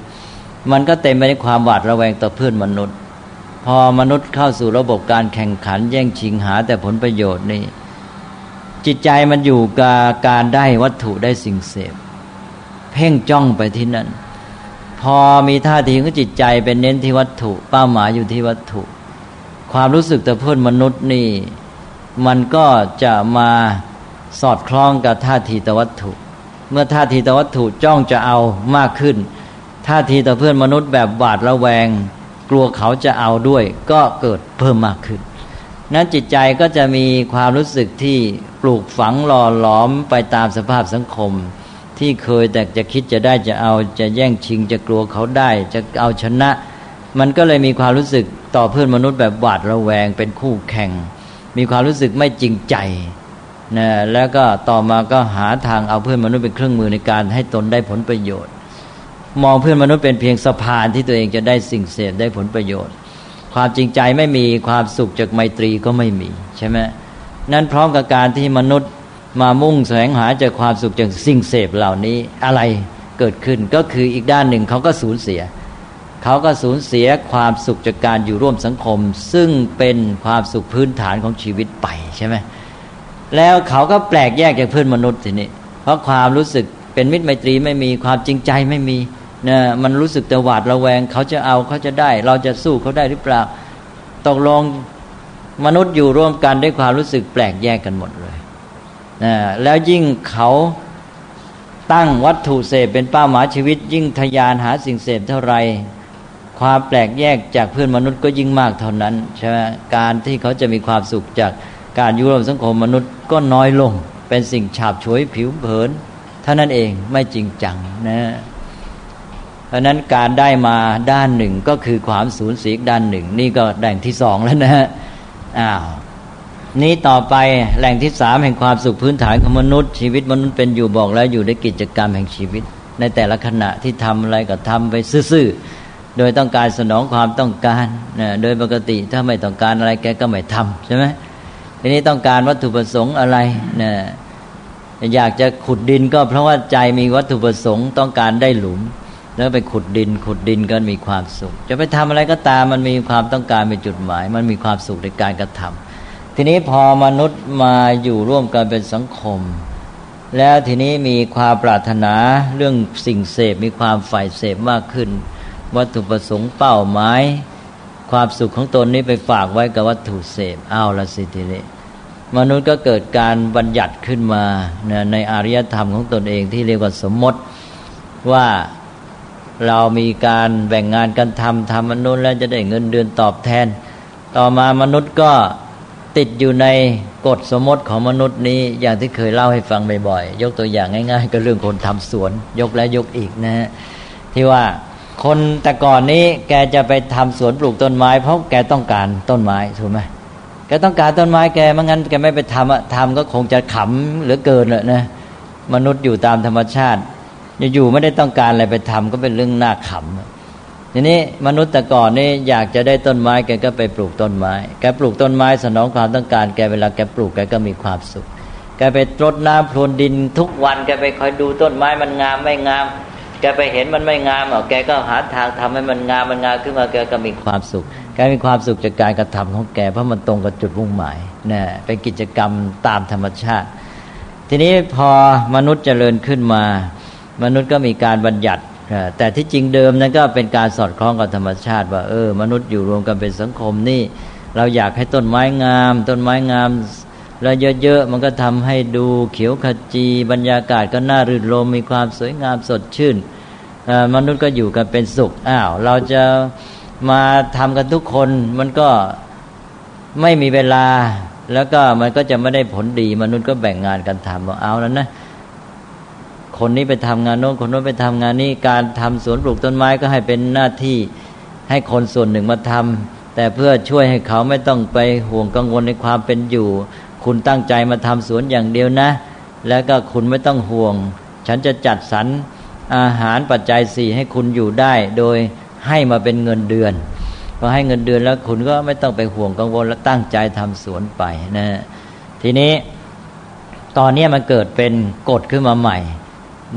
มันก็เต็มไปด้วยความหวาดระแวงต่อเพื่อนมนุษย์ พอมนุษย์เข้าสู่ระบบการแข่งขัน แย่งชิงหาแต่ผลประโยชน์นี่ จิตใจมันอยู่กับการได้วัตถุได้สิ่งเสพ เพ่งจ้องไปที่นั่น พอมีท่าทีของจิตใจเป็นเน้นที่วัตถุ เป้าหมายอยู่ที่วัตถุ ความรู้สึกแต่เพื่อนมนุษย์นี่ มันก็จะมาสอดคล้องกับท่าทีต่อวัตถุ เมื่อท่าทีต่อวัตถุจ้องจะเอามากขึ้น ท่าทีต่อเพื่อนมนุษย์แบบบาดระแวง กลัวเขาจะเอาด้วย ก็เกิดเพิ่มมากขึ้น นั้นจิตใจก็จะมีความรู้สึกที่ปลูกฝังหล่อหลอมไปตามสภาพสังคม ที่เคยแต่จะคิดจะได้จะเอาจะแย่งชิงจะกลัวเขาได้ จะเอาชนะ มันก็เลยมีความรู้สึกต่อเพื่อนมนุษย์แบบหวาดระแวงเป็นคู่แข่ง มีความรู้สึกไม่จริงใจนะแล้วก็ต่อมาก็หาทางเอาเพื่อนมนุษย์เป็นเครื่องมือในการให้ตนได้ผลประโยชน์ มองเพื่อนมนุษย์เป็นเพียงสะพานที่ตัวเองจะได้สิ่งเสพได้ผลประโยชน์ ความจริงใจไม่มีความสุขจากไมตรีก็ไม่มีใช่ไหมนั้นพร้อมกับการที่มนุษย์มามุ่งแสวงหาจากความสุขจากสิ่งเสพเหล่านี้อะไรเกิดขึ้นก็คืออีกด้านหนึ่งเขาก็สูญเสีย เขาก็สูญเสียความสุขจากการอยู่ร่วมสังคม ซึ่งเป็นความสุขพื้นฐานของชีวิตไปใช่ไหมแล้วเขาก็แปลกแยกจากเพื่อนมนุษย์ทีนี้เพราะความรู้สึกเป็นมิตรไมตรีไม่มีความจริงใจไม่มี นะมันรู้สึกแต่หวาดระแวง เขาจะเอาเขาจะได้ เราจะสู้เขาได้หรือเปล่าตกลงมนุษย์อยู่ร่วมกันด้วยความรู้สึกแปลกแยกกันหมดเลยนะแล้วยิ่งเขาตั้งวัตถุเสพเป็นเป้าหมายชีวิต ยิ่งทยานหาสิ่งเสพเท่าไร ความแปลกแยกจากเพื่อนมนุษย์ก็ยิ่งมากเท่านั้นใช่ไหมการที่เขาจะมีความสุขจากการอยุโรปสังคมมนุษย์ก็น้อยลง เป็นสิ่งฉาบฉวยผิวเผินเท่านั้นเองไม่จริงจังนะ เพราะนั้นการได้มาด้านหนึ่งก็คือความสูญเสียด้านหนึ่ง นี่ก็แหล่งที่สองแล้วนะฮะอ้าวนี้ต่อไปแหล่งที่สามแห่งความสุขพื้นฐานของมนุษย์ ชีวิตมนุษย์เป็นอยู่บอกแล้วอยู่ในกิจกรรมแห่งชีวิต ในแต่ละขณะที่ทำอะไรก็ทำไปซื่อโดยต้องการสนองความต้องการนะโดยปกติถ้าไม่ต้องการอะไรแกก็ไม่ทำใช่ไหมทีนี้ต้องการวัตถุประสงค์อะไรนะอยากจะขุดดินก็เพราะว่าใจมีวัตถุประสงค์ต้องการได้หลุม แล้วไปขุดดิน ขุดดินก็มีความสุข จะไปทำอะไรก็ตามมันมีความต้องการมีจุดหมาย มันมีความสุขในการกระทำทีนี้พอมนุษย์มาอยู่ร่วมกันเป็นสังคม แล้วทีนี้มีความปรารถนาเรื่องสิ่งเสพมีความฝ่ายเสพมากขึ้น วัตถุประสงค์เป้าหมายความสุขของตนนี้ไปฝากไว้กับวัตถุเสพเอาละสิทีนี้มนุษย์ก็เกิดการบัญญัติขึ้นมาในอารยธรรมของตนเองที่เรียกว่าสมมติว่า เรามีการแบ่งงานกันทำทำมนุษย์แล้วจะได้เงินเดือนตอบแทน ต่อมามนุษย์ก็ติดอยู่ในกฎสมมติของมนุษย์นี้อย่างที่เคยเล่าให้ฟังบ่อยๆ ยกตัวอย่างง่ายๆ ก็เรื่องคนทำสวน ยกและยกอีกนะฮะที่ว่าคนแต่ก่อนนี้แกจะไปทำสวนปลูกต้นไม้ เพราะแกต้องการต้นไม้ถูกไหมแกต้องการต้นไม้แกไม่งั้นแกไม่ไปทำอะทำก็คงจะขำเหลือเกินเลยนะมนุษย์อยู่ตามธรรมชาติ อยู่ไม่ได้ต้องการอะไรไปทำก็เป็นเรื่องน่าขำทีนี้มนุษย์แต่ก่อนนี่อยากจะได้ต้นไม้แกก็ไปปลูกต้นไม้ แกปลูกต้นไม้สนองความต้องการแกเวลาแกปลูกแกก็มีความสุข แกไปรดน้ำพรวนดินทุกวันแกไปคอยดูต้นไม้มันงามไม่งาม แกไปเห็นมันไม่งามอะแกก็หาทางทำให้มันงามมันงามขึ้นมาแกก็มีความสุข แกมีความสุขจากการกระทำของแกเพราะมันตรงกับจุดมุ่งหมายนะเป็นกิจกรรมตามธรรมชาติ ทีนี้พอมนุษย์เจริญขึ้นมา มนุษย์ก็มีการบัญญัติแต่ที่จริงเดิมนั้นก็เป็นการสอดคล้องกับธรรมชาติ ว่าเออ มนุษย์อยู่รวมกันเป็นสังคมนี่ เราอยากให้ต้นไม้งาม ต้นไม้งามแล้วเยอะๆมันก็ทำให้ดูเขียวขจี บรรยากาศก็น่ารื่นรมมีความสวยงามสดชื่นมนุษย์ก็อยู่กันเป็นสุขอ้าวเราจะมาทำกันทุกคนมันก็ไม่มีเวลา แล้วก็มันก็จะไม่ได้ผลดี มนุษย์ก็แบ่งงานกันทำเอาแล้วนะ คนนี้ไปทำงานโน้นคนโน้นไปทำงานนี้การทำสวนปลูกต้นไม้ก็ให้เป็นหน้าที่ให้คนส่วนหนึ่งมาทำแต่เพื่อช่วยให้เขาไม่ต้องไปห่วงกังวลในความเป็นอยู่ คุณตั้งใจมาทำสวนอย่างเดียวนะ แล้วก็คุณไม่ต้องห่วง ฉันจะจัดสรรอาหารปัจจัยสี่ให้คุณอยู่ได้ โดยให้มาเป็นเงินเดือนพอให้เงินเดือนแล้วคุณก็ไม่ต้องไปห่วงกังวลและตั้งใจทำสวนไปนะทีนี้ตอนนี้มันเกิดเป็นกฎขึ้นมาใหม่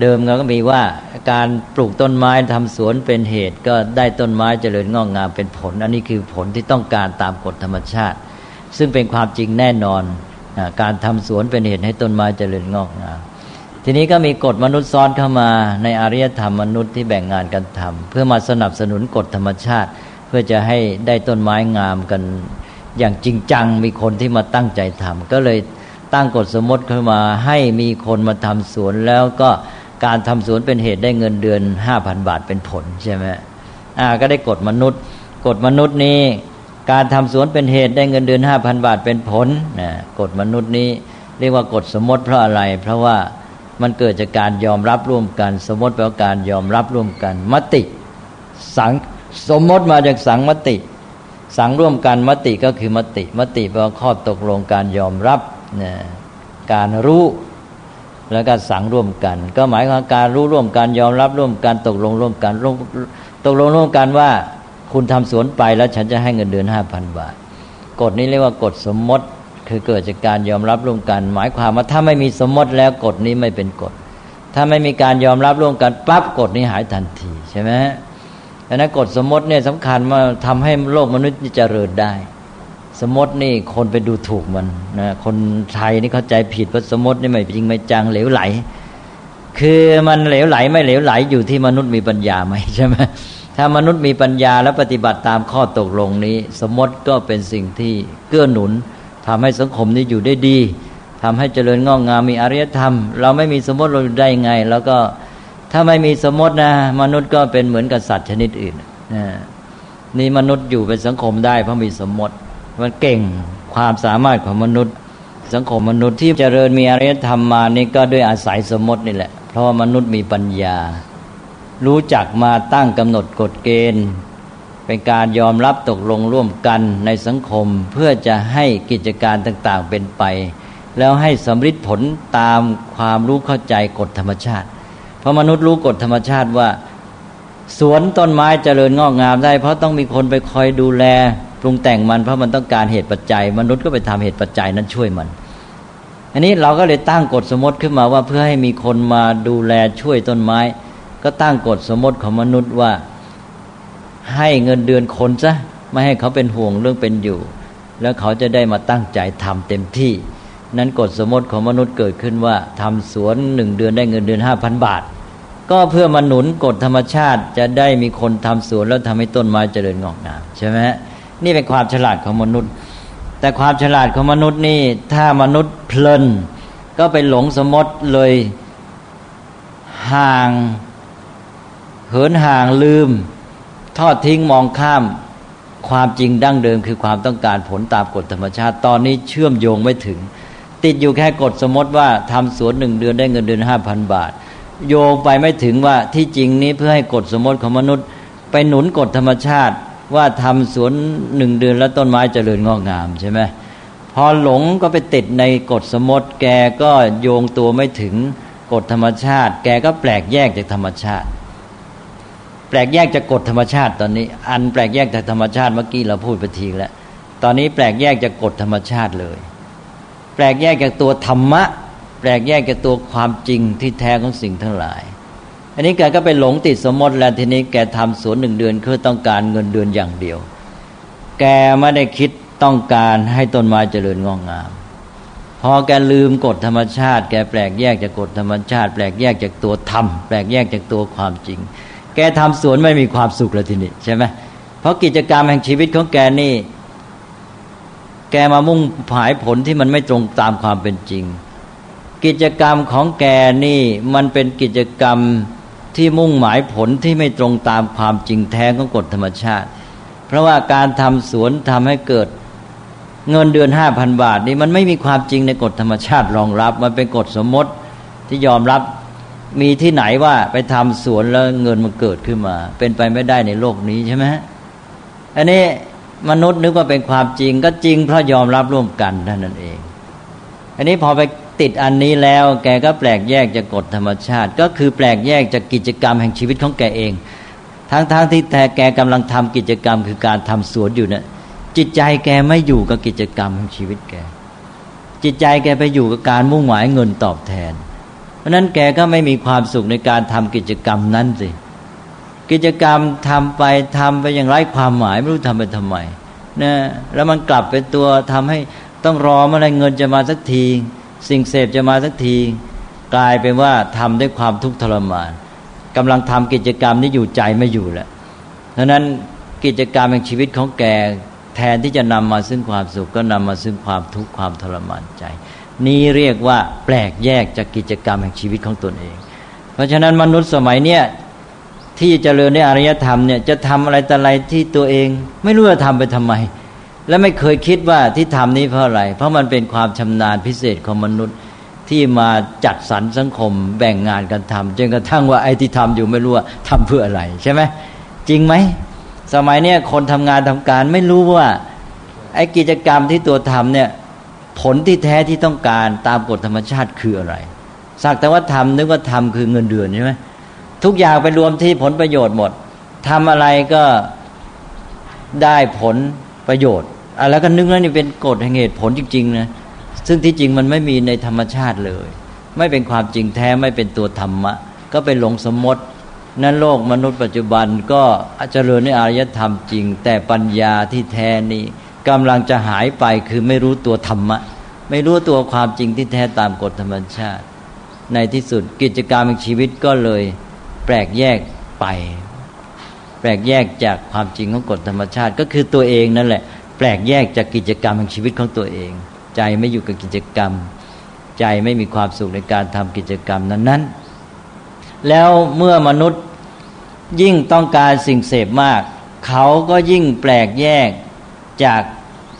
เดิมเราก็มีว่าการปลูกต้นไม้ทำสวนเป็นเหตุ ก็ได้ต้นไม้เจริญงอกงามเป็นผล อันนี้คือผลที่ต้องการตามกฎธรรมชาติ ซึ่งเป็นความจริงแน่นอนการทำสวนเป็นเหตุให้ต้นไม้เจริญงอกงามทีนี้ก็มีกฎมนุษย์ซ้อนเข้ามาในอารยธรรมมนุษย์ที่แบ่งงานกันทำเพื่อมาสนับสนุนกฎธรรมชาติ เพื่อจะให้ได้ต้นไม้งามกันอย่างจริงจังมีคนที่มาตั้งใจทำก็เลยตั้งกฎสมมติขึ้นมาให้มีคนมาทำสวนแล้วก็ การทำสวนเป็นเหตุได้เงินเดือนห้าพันบาทเป็นผลใช่ไหมอ่าก็ได้กฎมนุษย์กฎมนุษย์นี้การทำสวนเป็นเหตุได้เงินเดือนห้าพันบาทเป็นผลนะกฎมนุษย์นี้เรียกว่ากฎสมมติเพราะอะไร เพราะว่ามันเกิดจากการยอมรับร่วมกัน สมมติแปลว่าการยอมรับร่วมกัน มติสังสมมติมาจากสังมติ สังร่วมกันมติก็คือมติ มติแปลว่าข้อตกลงการยอมรับนะการรู้ แล้วก็สังร่วมกัน ก็หมายความการรู้ร่วมกันยอมรับร่วมกันตกลงร่วมกันตกลงร่วมกันว่า คุณทำสวนไปแล้วฉันจะให้เงินเดือนห้าพันบาท กฎนี้เรียกว่ากฎสมมติคือเกิดจากการยอมรับร่วมกัน หมายความว่าถ้าไม่มีสมมติแล้วกฎนี้ไม่เป็นกฎ ถ้าไม่มีการยอมรับร่วมกันปั๊บกฎนี้หายทันทีใช่ไหมดังนั้นกฎสมมติเนี่ยสำคัญมาทำให้โลกมนุษย์เจริญได้ สมมตินี่คนไปดูถูกมันนะคนไทยนี่เข้าใจผิดว่าสมมตินี่ไม่จริงไม่จังเหลวไหล คือมันเหลวไหลไม่เหลวไหลอยู่ที่มนุษย์มีปัญญาไหมใช่ไหมถ้ามนุษย์มีปัญญาและปฏิบัติตามข้อตกลงนี้ สมมติก็เป็นสิ่งที่เกื้อหนุนทำให้สังคมนี้อยู่ได้ดีทำให้เจริญงอกงามมีอารยธรรม เราไม่มีสมมติเราได้ไง แล้วก็ถ้าไม่มีสมมตินะ มนุษย์ก็เป็นเหมือนกับสัตว์ชนิดอื่นนะนี่มนุษย์อยู่เป็นสังคมได้เพราะมีสมมติ มันเก่งความสามารถของมนุษย์ สังคมมนุษย์ที่เจริญมีอารยธรรมมานี่ก็ด้วยอาศัยสมมตินี่แหละ เพราะว่ามนุษย์มีปัญญา รู้จักมาตั้งกำหนดกฎเกณฑ์ เป็นการยอมรับตกลงร่วมกันในสังคมเพื่อจะให้กิจการต่างๆเป็นไป แล้วให้สำฤทธิ์ผลตามความรู้เข้าใจกฎธรรมชาติ เพราะมนุษย์รู้กฎธรรมชาติว่าสวนต้นไม้เจริญงอกงามได้ เพราะต้องมีคนไปคอยดูแล ปรุงแต่งมันเพราะมันต้องการเหตุปัจจัย มนุษย์ก็ไปทำเหตุปัจจัยนั้นช่วยมัน อันนี้เราก็เลยตั้งกฎสมมติขึ้นมาว่าเพื่อให้มีคนมาดูแลช่วยต้นไม้ ก็ตั้งกฎสมมติของมนุษย์ว่า ให้เงินเดือนคนซะไม่ให้เขาเป็นห่วงเรื่องเป็นอยู่ แล้วเขาจะได้มาตั้งใจทำเต็มที่ นั้นกฎสมมติของมนุษย์เกิดขึ้นว่าทำสวนหนึ่งเดือนได้เงินเดือนห้าพันบาท ก็เพื่อมาหนุนกฎธรรมชาติจะได้มีคนทำสวนแล้วทำให้ต้นไม้เจริญงอกงามใช่ไหม นี่เป็นความฉลาดของมนุษย์ แต่ความฉลาดของมนุษย์นี่ ถ้ามนุษย์เพลิน ก็ไปหลงสมมติเลยห่าง เหินห่างลืม ทอดทิ้งมองข้ามความจริงดั้งเดิม คือความต้องการผลตามกฎธรรมชาติ ตอนนี้เชื่อมโยงไม่ถึง ติดอยู่แค่กฎสมมติว่าทำสวนหนึ่งเดือนได้เงินเดือนห้าพันบาท โยงไปไม่ถึงว่าที่จริงนี้เพื่อให้กฎสมมติของมนุษย์ ไปหนุนกฎธรรมชาติ ว่าทำสวนหนึ่งเดือนแล้วต้นไม้เจริญงอกงามใช่ไหมพอหลงก็ไปติดในกฎสมมติ แกก็โยงตัวไม่ถึงกฎธรรมชาติ แกก็แปลกแยกจากธรรมชาติ แปลกแยกจากกฎธรรมชาติตอนนี้ อันแปลกแยกจากธรรมชาติเมื่อกี้เราพูดไปทีแล้วตอนนี้แปลกแยกจากกฎธรรมชาติเลย แปลกแยกจากตัวธรรมะ แปลกแยกจากตัวความจริงที่แท้ของสิ่งทั้งหลาย อันนี้แกก็ไปหลงติดสมมติแล้วทีนี้แกทำสวนหนึ่งเดือนคือต้องการเงินเดือนอย่างเดียว แกไม่ได้คิดต้องการให้ต้นไม้เจริญงอกงามพอแกลืมกฎธรรมชาติ แกแปลกแยกจากกฎธรรมชาติ แปลกแยกจากตัวธรรมแปลกแยกจากตัวความจริง แกทำสวนไม่มีความสุขเลยทีนี้ใช่ไหมเพราะกิจกรรมแห่งชีวิตของแกนี่ แกมามุ่งผายผลที่มันไม่ตรงตามความเป็นจริง กิจกรรมของแกนี่มันเป็นกิจกรรม ที่มุ่งหมายผลที่ไม่ตรงตามความจริงแท้ของกฎธรรมชาติ เพราะว่าการทำสวนทำให้เกิดเงินเดือนห้าพันบาท นี่มันไม่มีความจริงในกฎธรรมชาติรองรับ มันเป็นกฎสมมติที่ยอมรับมีที่ไหนว่าไปทำสวนแล้วเงินมันเกิดขึ้นมา เป็นไปไม่ได้ในโลกนี้ใช่ไหมอันนี้มนุษย์นึกว่าเป็นความจริงก็จริงเพราะยอมรับร่วมกันเท่านั้นเอง อันนี้พอไป ติดอันนี้แล้ว แกก็แปลกแยกจากกฎธรรมชาติ ก็คือแปลกแยกจากกิจกรรมแห่งชีวิตของแกเอง ทั้งๆทที่แต่แกกำลังทำกิจกรรม คือการทำสวนอยู่เนะี่ยจิตใจแกไม่อยู่กับกิจกรรมแห่งชีวิตแก จิตใจแกไปอยู่กับการมุ่งหมายเงินตอบแทน เพราะนั้นแกก็ไม่มีความสุขในการทำกิจกรรมนั้นสิกิจกรรมทำไปทำไปอย่างไร้ความหมายไม่รู้ทำไปทำไมนะแล้วมันกลับเป็นตัวทำให้ต้องรอเมื่อไรเงินจะมาสักที สิ่งเสพจะมาสักที กลายเป็นว่าทำด้วยความทุกข์ทรมานกำลังทำกิจกรรมนี้อยู่ใจไม่อยู่แล้วดังนั้นกิจกรรมแห่งชีวิตของแกแทนที่จะนำมาซึ่งความสุขก็นำมาซึ่งความทุกข์ความทรมานใจ นี้เรียกว่าแปลกแยกจากกิจกรรมแห่งชีวิตของตนเอง เพราะฉะนั้นมนุษย์สมัยเนี้ยที่จเจริญในอารยธรรมเนี่ยจะทำอะไรแต่อะไรที่ตัวเอง ไม่รู้จะทำไปทำไม และไม่เคยคิดว่าที่ทำนี้เพราะอะไร เพราะมันเป็นความชำนาญพิเศษของมนุษย์ที่มาจัดสรรสังคมแบ่งงานกันทำจนกระทั่งว่าไอ้ที่ทำอยู่ไม่รู้ว่าทำเพื่ออะไรใช่ไหมจริงไหมสมัยเนี้ยคนทำงานทำการไม่รู้ว่าไอ้กิจกรรมที่ตัวทำเนี่ยผลที่แท้ที่ต้องการตามกฎธรรมชาติคืออะไรสักแต่ว่าทำนึกว่าทำคือเงินเดือนใช่ไหมทุกอย่างไปรวมที่ผลประโยชน์หมดทำอะไรก็ได้ผลประโยชน์ อะแล้วก็นึกแล้วนี่เป็นกฎแห่งเหตุผลจริงๆนะซึ่งที่จริงมันไม่มีในธรรมชาติเลย ไม่เป็นความจริงแท้ไม่เป็นตัวธรรมะ ก็ไปหลงสมมตินั้นโลกมนุษย์ปัจจุบันก็เจริญในอารยธรรมจริง แต่ปัญญาที่แท้นี้กำลังจะหายไปคือไม่รู้ตัวธรรมะ ไม่รู้ตัวความจริงที่แท้ตามกฎธรรมชาติ ในที่สุดกิจกรรมชีวิตก็เลยแปลกแยกไป แปลกแยกจากความจริงของกฎธรรมชาติ ก็คือตัวเองนั่นแหละ แปลกแยกจากกิจกรรมของชีวิตของตัวเอง ใจไม่อยู่กับกิจกรรม ใจไม่มีความสุขในการทำกิจกรรมนั้น ๆ แล้วเมื่อมนุษย์ยิ่งต้องการสิ่งเสพมาก เขาก็ยิ่งแปลกแยกจาก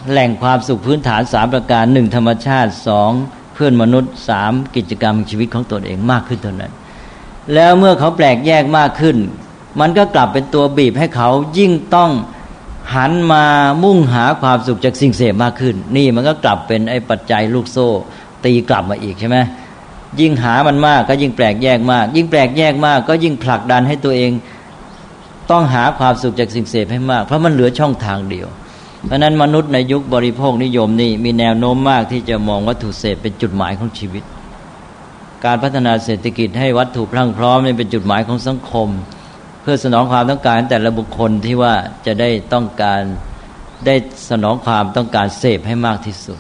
แหล่งความสุขพื้นฐานสามประการหนึ่งธรรมชาติสองเพื่อนมนุษย์สามกิจกรรมชีวิตของตนเองมากขึ้นเท่านั้น แล้วเมื่อเขาแปลกแยกมากขึ้น มันก็กลับเป็นตัวบีบให้เขายิ่งต้อง หันมามุ่งหาความสุขจากสิ่งเสพมากขึ้น นี่มันก็กลับเป็นไอ้ปัจจัยลูกโซ่ ตีกลับมาอีกใช่ไหมยิ่งหามันมากก็ยิ่งแปลกแยกมาก ยิ่งแปลกแยกมาก ก็ยิ่งผลักดันให้ตัวเอง ต้องหาความสุขจากสิ่งเสพให้มาก เพราะมันเหลือช่องทางเดียว เพราะนั้นมนุษย์ในยุคบริโภคนิยมนี่มีแนวโน้มมากที่จะมองวัตถุเสพเป็นจุดหมายของชีวิต การพัฒนาเศรษฐกิจให้วัตถุพรั่งพร้อมนี่เป็นจุดหมายของสังคม พื่อสนองความต้องการแต่ละบุคคลที่ว่าจะได้ต้องการได้สนองความต้องการเสพให้มากที่สุด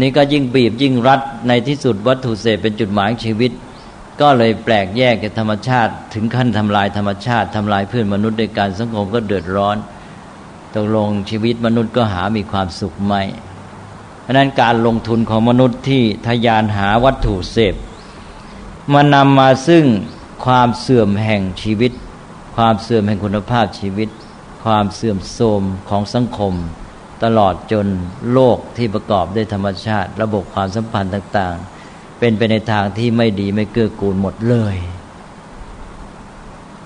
นี่ก็ยิ่งบีบยิ่งรัดในที่สุดวัตถุเสพเป็นจุดหมายชีวิต ก็เลยแปลกแยกจากธรรมชาติ ถึงขั้นทำลายธรรมชาติทำลายเพื่อนมนุษย์ในการสังคมก็เดือดร้อนตกลงชีวิตมนุษย์ก็หามีความสุขไม่เพราะนั้นการลงทุนของมนุษย์ที่ทยานหาวัตถุเสพมันนำมาซึ่ง ความเสื่อมแห่งชีวิต ความเสื่อมแห่งคุณภาพชีวิต ความเสื่อมโทรมของสังคม ตลอดจนโลกที่ประกอบด้วยธรรมชาติ ระบบความสัมพันธ์ต่างๆ เป็นไปในทางที่ไม่ดีไม่เกื้อกูลหมดเลย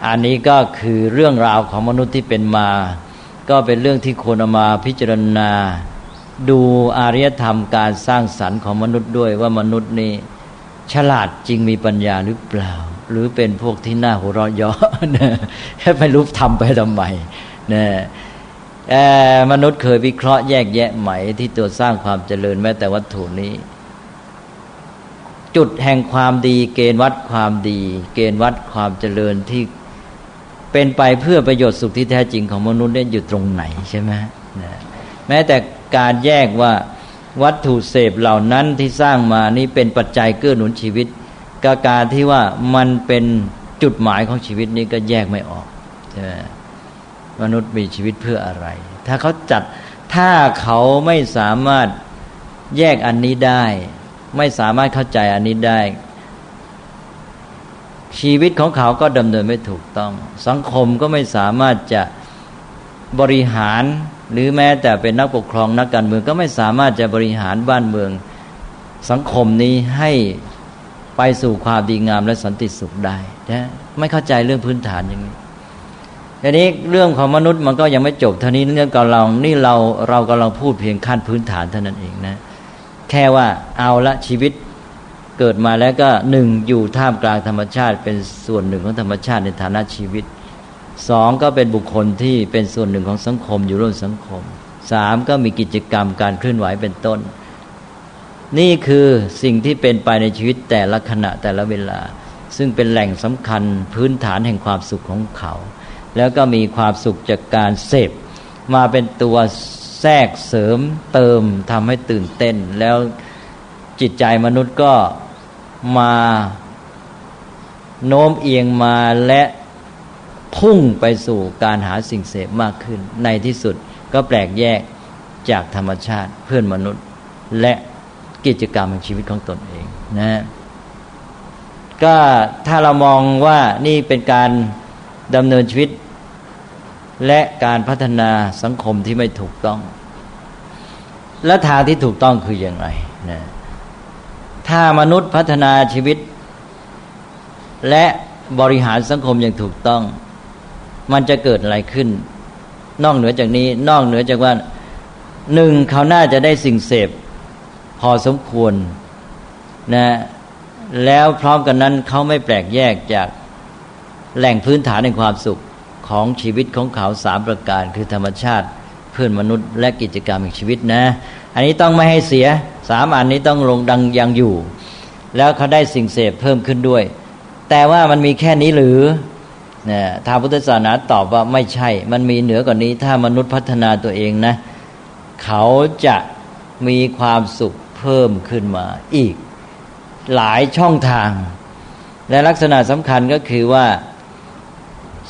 อันนี้ก็คือเรื่องราวของมนุษย์ที่เป็นมา ก็เป็นเรื่องที่ควรเอามาพิจารณา ดูอารยธรรมการสร้างสรรค์ของมนุษย์ด้วยว่ามนุษย์นี่ฉลาดจริงมีปัญญาหรือเปล่า หรือเป็นพวกที่น่าหัวเราะเยาะนะไม่รู้ทำไปทำไมนะมนุษย์เคยวิเคราะห์แยกแยะไหมที่ตัวสร้างความเจริญแม้แต่วัตถุนี้ จุดแห่งความดี เกณฑ์วัดความดี เกณฑ์วัดความเจริญที่เป็นไปเพื่อประโยชน์สุขที่แท้จริงของมนุษย์เนี่ยอยู่ตรงไหนใช่ไหมนะแม้แต่การแยกว่าวัตถุเสพเหล่านั้นที่สร้างมานี่เป็นปัจจัยเกื้อหนุนชีวิต กาการที่ว่ามันเป็นจุดหมายของชีวิตนี้ก็แยกไม่ออกใช่ไหมมนุษย์มีชีวิตเพื่ออะไร ถ้าเขาจัดถ้าเขาไม่สามารถแยกอันนี้ได้ ไม่สามารถเข้าใจอันนี้ได้ ชีวิตของเขาก็ดำเนินไม่ถูกต้อง สังคมก็ไม่สามารถจะบริหารหรือแม้แต่เป็นนักปกครองนักการเมืองก็ไม่สามารถจะบริหารบ้านเมือง สังคมนี้ให้ ไปสู่ความดีงามและสันติสุขได้นะไม่เข้าใจเรื่องพื้นฐานอย่างนี้ทีนี้เรื่องของมนุษย์มันก็ยังไม่จบเท่านี้เรื่องกับเรานี่เราเรากำลังพูดเพียงขั้นพื้นฐานเท่านั้นเองนะ แค่ว่าเอาละชีวิตเกิดมาแล้วก็หนึ่งอยู่ท่ามกลางธรรมชาติ เป็นส่วนหนึ่งของธรรมชาติในฐานะชีวิตสองก็เป็นบุคคลที่เป็นส่วนหนึ่งของสังคมอยู่ร่วมสังคมสามก็มีกิจกรรมการเคลื่อนไหวเป็นต้น นี่คือสิ่งที่เป็นไปในชีวิตแต่ละขณะแต่ละเวลา ซึ่งเป็นแหล่งสำคัญพื้นฐานแห่งความสุขของเขา แล้วก็มีความสุขจากการเสพมาเป็นตัวแทรกเสริมเติมทำให้ตื่นเต้น แล้วจิตใจมนุษย์ก็มาโน้มเอียงมาและพุ่งไปสู่การหาสิ่งเสพมากขึ้น ในที่สุดก็แปลกแยกจากธรรมชาติเพื่อนมนุษย์และ กิจกรรมของชีวิตของตนเองนะก็ถ้าเรามองว่านี่เป็นการดำเนินชีวิต และการพัฒนาสังคมที่ไม่ถูกต้อง และทางที่ถูกต้องคืออย่างไรนะถ้ามนุษย์พัฒนาชีวิต และบริหารสังคมอย่างถูกต้อง มันจะเกิดอะไรขึ้น นอกเหนือจากนี้ นอกเหนือจากว่าหนึ่งเขาน่าจะได้สิ่งเสพ พอสมควรนะแล้วพร้อมกันนั้นเขาไม่แปลกแยกจากแหล่งพื้นฐานในความสุขของชีวิตของเขาสามประการ คือธรรมชาติเพื่อนมนุษย์ และกิจกรรมแห่งชีวิตนะ อันนี้ต้องไม่ให้เสียสามอันนี้ต้องลงดังยังอยู่ แล้วเขาได้สิ่งเสพเพิ่มขึ้นด้วย แต่ว่ามันมีแค่นี้หรือนะทางพุทธศาสนาตอบว่าไม่ใช่ มันมีเหนือกว่านี้ถ้ามนุษย์พัฒนาตัวเองนะ เขาจะมีความสุข เพิ่มขึ้นมาอีก หลายช่องทาง และลักษณะสำคัญก็คือว่า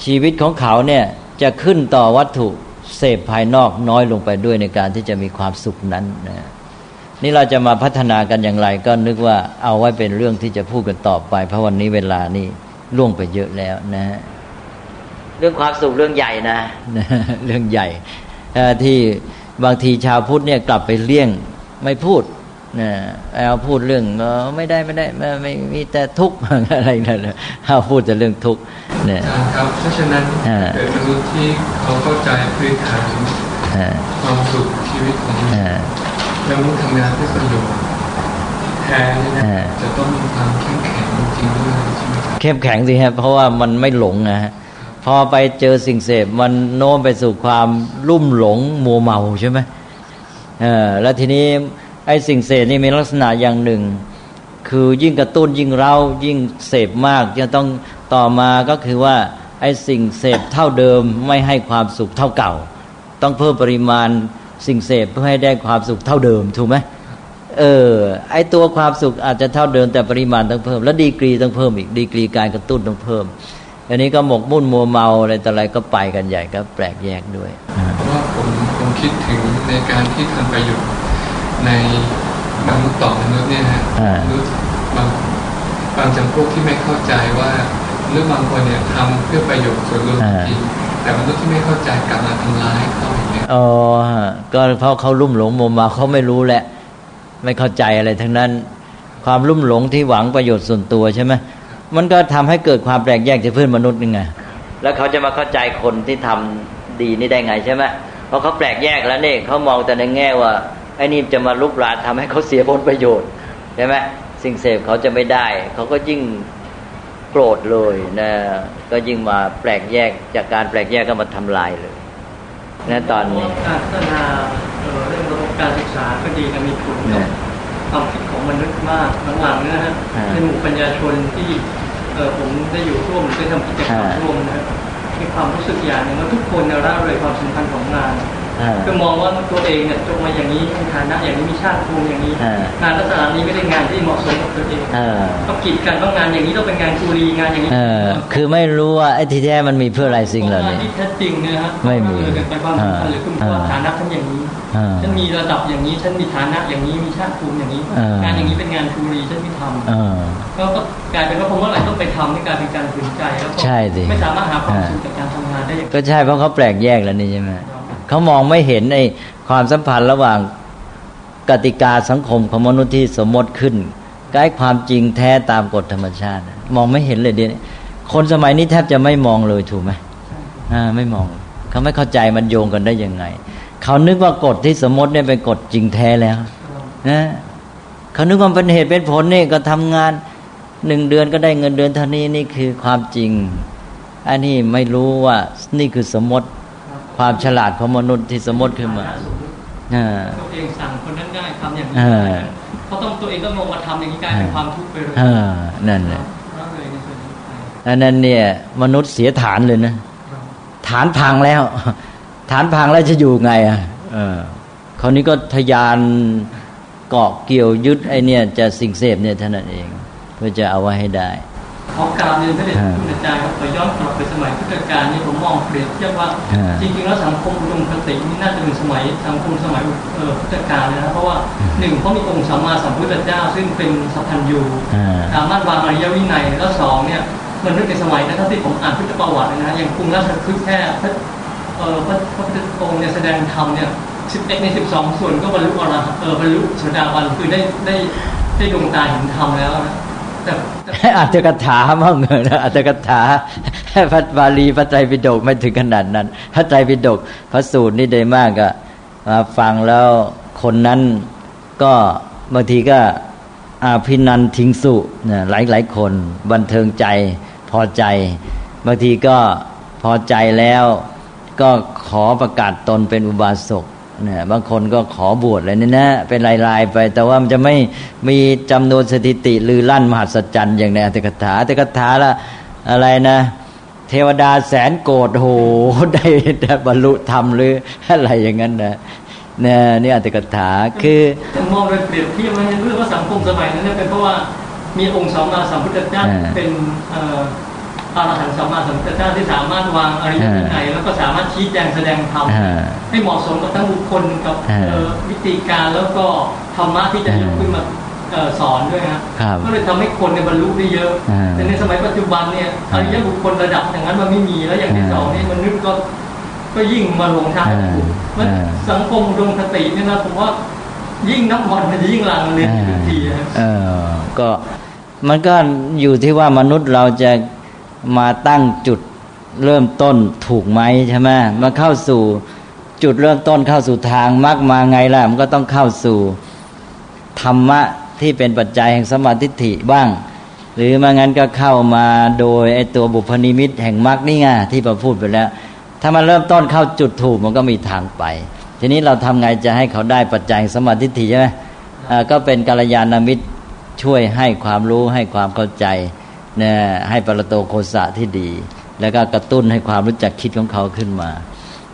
ชีวิตของเขาเนี่ยจะขึ้นต่อวัตถุเสพภายนอกน้อยลงไปด้วยในการที่จะมีความสุขนั้นนะนี่เราจะมาพัฒนากันอย่างไร ก็นึกว่าเอาไว้เป็นเรื่องที่จะพูดกันต่อไป เพราะวันนี้เวลานี่ล่วงไปเยอะแล้วนะ เรื่องความสุขเรื่องใหญ่นะ เรื่องใหญ่ที่บางทีชาวพุทธเนี่ยกลับไปเลี่ยงไม่พูด นะเอาพูดเรื่องเออไม่ได้ไม่ได้ไม่ไม่มีแต่ทุกข์อะไรนั่นเอาพูดแต่เรื่องทุกข์เนี่ยครับเพราะฉะนั้นเกิดมนุษย์ที่เขาเข้าใจพื้นฐานความสุขชีวิตของแล้วมุ่งทำงานเพื่อประโยชน์แทนนี่นะจะต้องมีความเข้มแข็งจริงด้วยใช่ไหมครับเข้มแข็งสิครับเพราะว่ามันไม่หลงนะฮะพอไปเจอสิ่งเสพมันโน้มไปสู่ความลุ่มหลงมัวเมาใช่ไหมเออแล้วทีนี้ ไอ้สิ่งเสพนี่มีลักษณะอย่างหนึ่ง คือยิ่งกระตุ้นยิ่งเรายิ่งเสพมากจะต้องต่อมาก็คือว่าไอ้สิ่งเสพเท่าเดิมไม่ให้ความสุขเท่าเก่า ต้องเพิ่มปริมาณสิ่งเสพเพื่อให้ได้ความสุขเท่าเดิมถูกไหมเออไอตัวความสุขอาจจะเท่าเดิมแต่ปริมาณต้องเพิ่ม แล้วดีกรีต้องเพิ่มอีกดีกรีการกระตุ้นต้องเพิ่ม อันนี้ก็หมกมุ่นมัวเมาอะไรต่ออะไรก็ไปกันใหญ่ก็แปลกแยกด้วย เพราะว่าผมผมคิดถึงในการที่ทำประโยชน์ ในมนุษย์ต่อมนุษย์เนี่ยฮะมนุษย์บางบางจำพวกที่ไม่เข้าใจว่าหรือบางคนเนี่ยทำเพื่อประโยชน์ส่วนรวมจริงแต่มนุษย์ที่ไม่เข้าใจกลับมาทำร้ายเขาอย่างเงี้ยอ๋อก็เพราะเขาลุ่มหลงมัวเมาเขาไม่รู้แหละ ไม่เข้าใจอะไรทั้งนั้น ความลุ่มหลงที่หวังประโยชน์ส่วนตัวใช่ไหมมันก็ทำให้เกิดความแปลกแยกจากเพื่อนมนุษย์ยังไงแล้วเขาจะมาเข้าใจคนที่ทำดีนี่ได้ไงใช่ไหมเพราะเขาแปลกแยกแล้วเนี่ยเขามองแต่ในแง่ว่า ไอ้นี่จะมาลุกรานทำให้เขาเสียผลประโยชน์ใช่ไหมสิ่งเสพเขาจะไม่ได้ เขาก็ยิ่งโกรธเลยนะก็ยิ่งมาแปลกแยกจากการแปลกแยกก็มาทำลายเลยนะตอนนี้การพัฒนาเรื่องระบบการศึกษาก็ดีนะมีผลความคิดของมนุษย์มากหลังๆนะฮะในหมู่ปัญญาชนที่เออผมได้อยู่ร่วมได้ทำกิจกรรมร่วมนะมีความรู้สึกอย่างหนึ่งว่าทุกคนเร่าเลยความสำคัญของงาน คือมองว่าตัวเองเนี่ยจบมาอย่างนี้มีฐานะอย่างนี้มีชาติภูมิอย่างนี้ งานลักษณะนี้ไม่ได้งานที่เหมาะสมกับตัวเองก็กีดกันว่างานอย่างนี้ต้องเป็นงานคูรีงานอย่างนี้คือไม่รู้ว่าไอ้ที่แท้มันมีเพื่ออะไรสิ่งเหล่านี้ที่แท้จริงนะฮะไม่มีเป็นความสำคัญหรือคุณฐานะท่านอย่างนี้ฉันมีระดับอย่างนี้ฉันมีฐานะอย่างนี้มีชาติภูมิอย่างนี้ งานอย่างนี้เป็นงานคูรีฉันไม่ทำก็กลายเป็นว่าผมว่าอะไรต้องไปทำในการเป็นการฝืนใจแล้วก็ไม่สามารถหาความสุขจากการทำงานได้ก็ใช่เพราะเขาแปลกแยกแล้วนี่ใช่ไหม เขามองไม่เห็นในความสัมพันธ์ระหว่างกติกาสังคมของมนุษย์ที่สมมติขึ้นใกล้ความจริงแท้ตามกฎธรรมชาติ มองไม่เห็นเลยเดี๋ยวคนสมัยนี้แทบจะไม่มองเลยถูกไหมอ่าไม่มอง เขาไม่เข้าใจมันโยงกันได้ยังไง เขานึกว่ากฎที่สมมติเนี่ยเป็นกฎจริงแท้แล้วนะเขานึกว่าเป็นเหตุเป็นผลนี่ก็ทำงานหนึ่งเดือนก็ได้เงินเดือนเท่านี้นี่คือความจริงอันนี้ไม่รู้ว่านี่คือสมมติ ความฉลาดของมนุษย์ที่สมมติขึ้นมาตัวเองสั่งคนนั้นได้ทำอย่างนี้เขาต้องตัวเองต้องลงมาทำอย่างนี้กลายเป็นความทุกข์ไปเลยนั่นแหละอันนั้นเนี่ย มนุษย์เสียฐานเลยนะฐานพังแล้ว ฐานพังแล้วจะอยู่ไง อะเออคราวนี้ก็ทยานเกาะเกี่ยวยึดไอเนี่ย จะสิ่งเสพเนี่ยเท่านั้นเอง เพื่อจะเอาไว้ให้ได้ ขอการเรียนพระเดชคุณอาจารย์ครับขอย้อนกลับไปสมัยพุทธกาลนี่ผมมองเปรียบเทียบว่า จริงๆแล้วสังคมอุดมคตินี่น่าจะเป็นสมัยสังคมสมัยพุทธกาลนะเพราะว่าหนึ่งเขามีองค์สัมมาสัมพุทธเจ้า ซึ่งเป็นสัพพัญญูสามารถวางอริยวินัยแล้วสองเนี่ยมันนึกในสมัยนั้นที่ผมอ่านพุทธประวัตินะอย่างกรุงราชคฤห์แค่พระเออพระพุทธองค์เนี่ยแสดงธรรมเนี่ยสิบเอ็ดในสิบสองส่วนก็บรรลุอรหันต์เออบรรลุโสดาบันคือได้ได้ได้ดวงตาเห็นธรรมแล้วนะ อาจจะกถามั่งนะอาจจะกถาพระบาลีพระไตรปิฎกไม่ถึงขนาดนั้น พระไตรปิฎกพระสูตรนี่ได้มากอะมาฟังแล้วคนนั้นก็บางทีก็อาภินันทิงสุนหลายหลายคนบันเทิงใจพอใจ บางทีก็พอใจแล้ว ก็ขอประกาศตนเป็นอุบาสก เนี่ยบางคนก็ขอบวชอะไรนี่นะ เป็นลายๆไป แต่ว่ามันจะไม่มีจำนวนสถิติลือลั่นมหัศจรรย์อย่างในอัตถกถาอัตถกถาละอะไรนะ เทวดาแสนโกรธโหได้ได้บรรลุธรรมหรืออะไรอย่างนั้นนะเนี่ยนี่อัตถกถาคือมองเป็นเปรียบเทียบมันเรื่องว่าสังคมสมัยนั้นเนี่ยเป็นเพราะว่ามีองค์สัมมาสัมพุทธเจ้าเป็น อรหันต์สัมมาสัมพุทธเจ้าที่สามารถวางอริยวินัยแล้วก็สามารถชี้แจงแสดงธรรมให้เหมาะสมกับทั้งบุคคลกับวิธีการแล้วก็ธรรมะที่จะยกขึ้นมาสอนด้วยครับก็เลยทำให้คนในบรรลุได้เยอะ แต่ในสมัยปัจจุบันเนี่ยอริยบุคคลระดับอย่างนั้นมันไม่มีแล้วอย่างที่สองนี่มันนึกก็ก็ยิ่งมาลงทางถูกมันสังคมดวงคติเนี่ยนะผมว่ายิ่งน้ำมันมันจะยิ่งลังเลยทุกทีเออก็มันก็อยู่ที่ว่ามนุษย์เราจะ มาตั้งจุดเริ่มต้นถูกไหมใช่ไหมมาเข้าสู่จุดเริ่มต้นเข้าสู่ทางมรรคมาไงล่ะ มันก็ต้องเข้าสู่ธรรมะที่เป็นปัจจัยแห่งสมาธิฐิบ้าง หรือมางั้นก็เข้ามาโดยไอตัวบุพนิมิตแห่งมรรคนี่ไงที่เราพูดไปแล้ว ถ้ามันเริ่มต้นเข้าจุดถูกมันก็มีทางไป ทีนี้เราทำไงจะให้เขาได้ปัจจัยสมาธิฐิใช่ไหมก็เป็นกัลยาณมิตรช่วยให้ความรู้ให้ความเข้าใจ นี่ยให้ปรโตโคสะที่ดี แล้วก็กระตุ้นให้ความรู้จักคิดของเขาขึ้นมา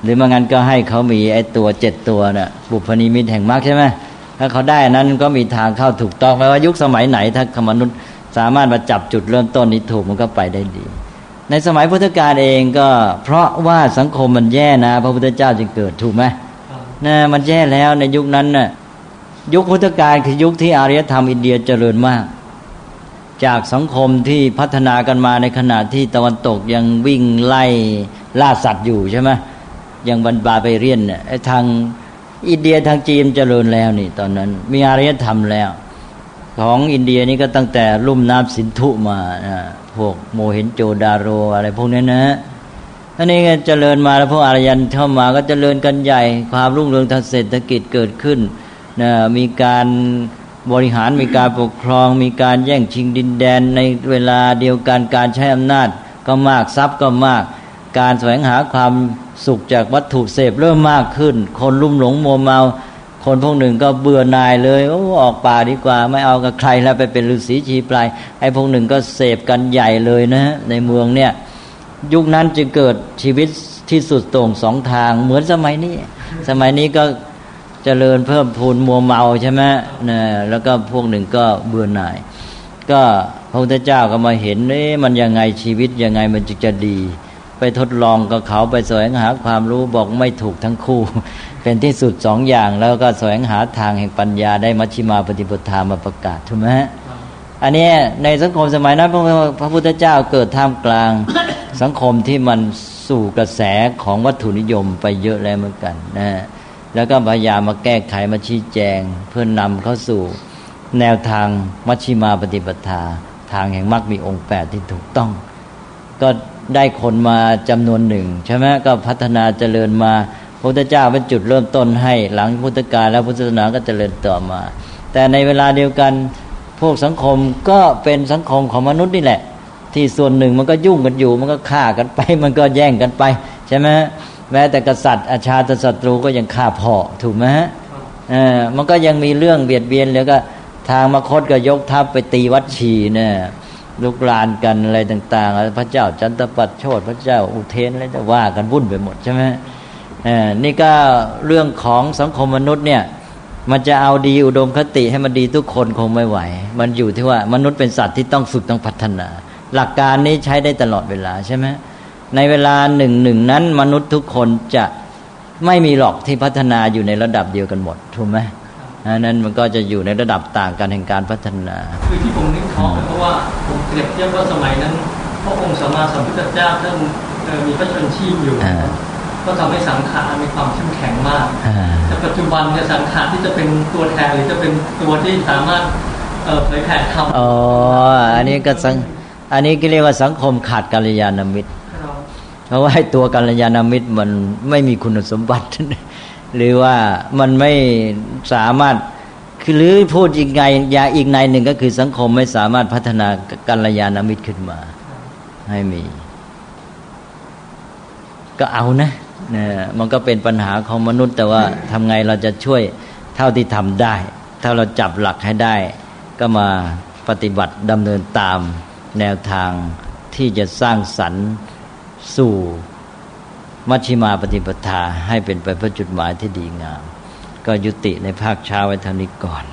หรือมางั้นก็ให้เขามีไอ้ตัวเจ็ดตัวน่ะบุพนิมิตแห่งมรรคใช่ไหมถ้าเขาได้นั้นก็มีทางเข้าถูกต้องไม่ว่ายุคสมัยไหน ถ้าคมนุษย์สามารถมาจับจุดเริ่มต้นนี้ถูกมันก็ไปได้ดี ในสมัยพุทธกาลเองก็เพราะว่าสังคมมันแย่นะ พระพุทธเจ้าจึงเกิดถูกไหมนะมันแย่แล้วในยุคนั้นน่ะยุคพุทธกาลคือยุคที่อารยธรรมอินเดียเจริญมาก จากสังคมที่พัฒนากันมาในขณะที่ตะวันตกยังวิ่งไล่ล่าสัตว์อยู่ใช่ไหมยังบรรบาไปเรียนเนี่ยทางอินเดียทางจีนเจริญแล้วนี่ ตอนนั้น มีอารยธรรมแล้ว ของอินเดียนี่ก็ตั้งแต่ลุ่มน้ำสินธุมาพวกโมเห็นโจดาโรอะไรพวกนี้นะอันนี้ก็เจริญมาแล้วพวกอารยันเข้ามาก็เจริญกันใหญ่ ความรุ่งเรืองทางเศรษฐกิจเกิดขึ้นนะมีการ บริหารมีการปกครองมีการแย่งชิงดินแดนในเวลาเดียวกันการใช้อำนาจ ก็มากทรัพย์ก็มาก การแสวงหาความสุขจากวัตถุเสพเริ่มมากขึ้น คนลุ่มหลงโมเมา คนพวกหนึ่งก็เบื่อหน่ายเลยโอ้ออกป่าดีกว่า ไม่เอากับใครแล้วไปเป็นฤาษีชีปลายไอ้พวกหนึ่งก็เสพกันใหญ่เลยนะ ในเมืองเนี่ย ยุคนั้นจึงเกิดชีวิตที่สุดโต่งสองทางเหมือนสมัยนี้ สมัยนี้ก็ เจริญเพิ่มพูนมัวเมาใช่ไหมนะแล้วก็พวกหนึ่งก็เบื่อหน่าย ก็พระพุทธเจ้าก็มาเห็นนี่มันยังไงชีวิตยังไงมันจึงจะดี ไปทดลองกับเขาไปแสวงหาความรู้บอกไม่ถูกทั้งคู่ เป็นที่สุดสองอย่างแล้วก็แสวงหาทางแห่งปัญญาได้มัชฌิมาปฏิปทามาประกาศถูกไหมอันนี้ในสังคมสมัยนั้นพระพุทธเจ้าเกิดท่ามกลางสังคมที่มันสู่กระแสของวัตถุนิยมไปเยอะแล้วเหมือนกันนะ แล้วก็พยายามมาแก้ไขมาชี้แจง เพื่อนนำเข้าสู่ แนวทางมัชชิมาปฏิปทา ทางแห่งมรรคมีองค์แปดที่ถูกต้อง ก็ได้คนมาจำนวนหนึ่งใช่ไหมก็พัฒนาเจริญมาพระพุทธเจ้าเป็นจุดเริ่มต้นให้ หลังพุทธกาลแล้วพุทธศาสนาก็เจริญต่อมา แต่ในเวลาเดียวกันพวกสังคมก็เป็นสังคมของมนุษย์นี่แหละ ที่ส่วนหนึ่งมันก็ยุ่งกันอยู่ มันก็ฆ่ากันไป มันก็แย่งกันไปใช่ไหม แม้แต่กษัตริย์อาชาติศัตรูก็ยังฆ่าพ่อถูกไหมฮะเออมันก็ยังมีเรื่องเบียดเบียนแล้วก็ทางมคตก็ยกทัพไปตีวัดชีเนี่ยลุกลานกันอะไรต่าง ๆ พระเจ้าจันทปัตโชดพระเจ้าอุเทนอะไรจะว่ากันวุ่นไปหมดใช่ไหมเออนี่ก็เรื่องของสังคมมนุษย์เนี่ย มันจะเอาดีอุดมคติให้มันดีทุกคนคงไม่ไหว มันอยู่ที่ว่ามนุษย์เป็นสัตว์ที่ต้องฝึกต้องพัฒนา หลักการนี้ใช้ได้ตลอดเวลาใช่ไหม ในเวลาหนึ่งหนึ่งนั้นมนุษย์ทุกคนจะไม่มีหรอกที่พัฒนาอยู่ในระดับเดียวกันหมดถูกไหมนั้นมันก็จะอยู่ในระดับต่างกันแห่งการพัฒนา คือที่ผมนึกท้องเพราะว่าผมเปรียบเทียบว่าสมัยนั้นพระองค์สมมาสัมพุทธเจ้าท่านมีพระชนชีพอยู่ก็ทำให้สังขารมีความเข้มแข็งมาก แต่ปัจจุบันเนี่ยสังขารที่จะเป็นตัวแทนหรือจะเป็นตัวที่สามารถเผยแผ่ธรรมอ๋อ อันนี้ก็สัง อันนี้ก็เรียกว่าสังคมขาดกัลยาณมิตร เพราะว่าตัวกัลยาณมิตรมันไม่มีคุณสมบัติ หรือว่ามันไม่สามารถคือหรือพูดอีกไงยาอีกในหนึ่งก็คือสังคมไม่สามารถพัฒนากัลยาณมิตรขึ้นมา ให้มี ก็เอานะเนี่ยมันก็เป็นปัญหาของมนุษย์ แต่ว่าทำไงเราจะช่วยเท่าที่ทำได้ ถ้าเราจับหลักให้ได้ ก็มาปฏิบัติดำเนินตามแนวทางที่จะสร้างสรรค์ สู่มัชฌิมาปฏิปทาให้เป็นไปเพื่อจุดหมายที่ดีงาม ก็ยุติในภาคเช้าไว้เท่านี้ก่อน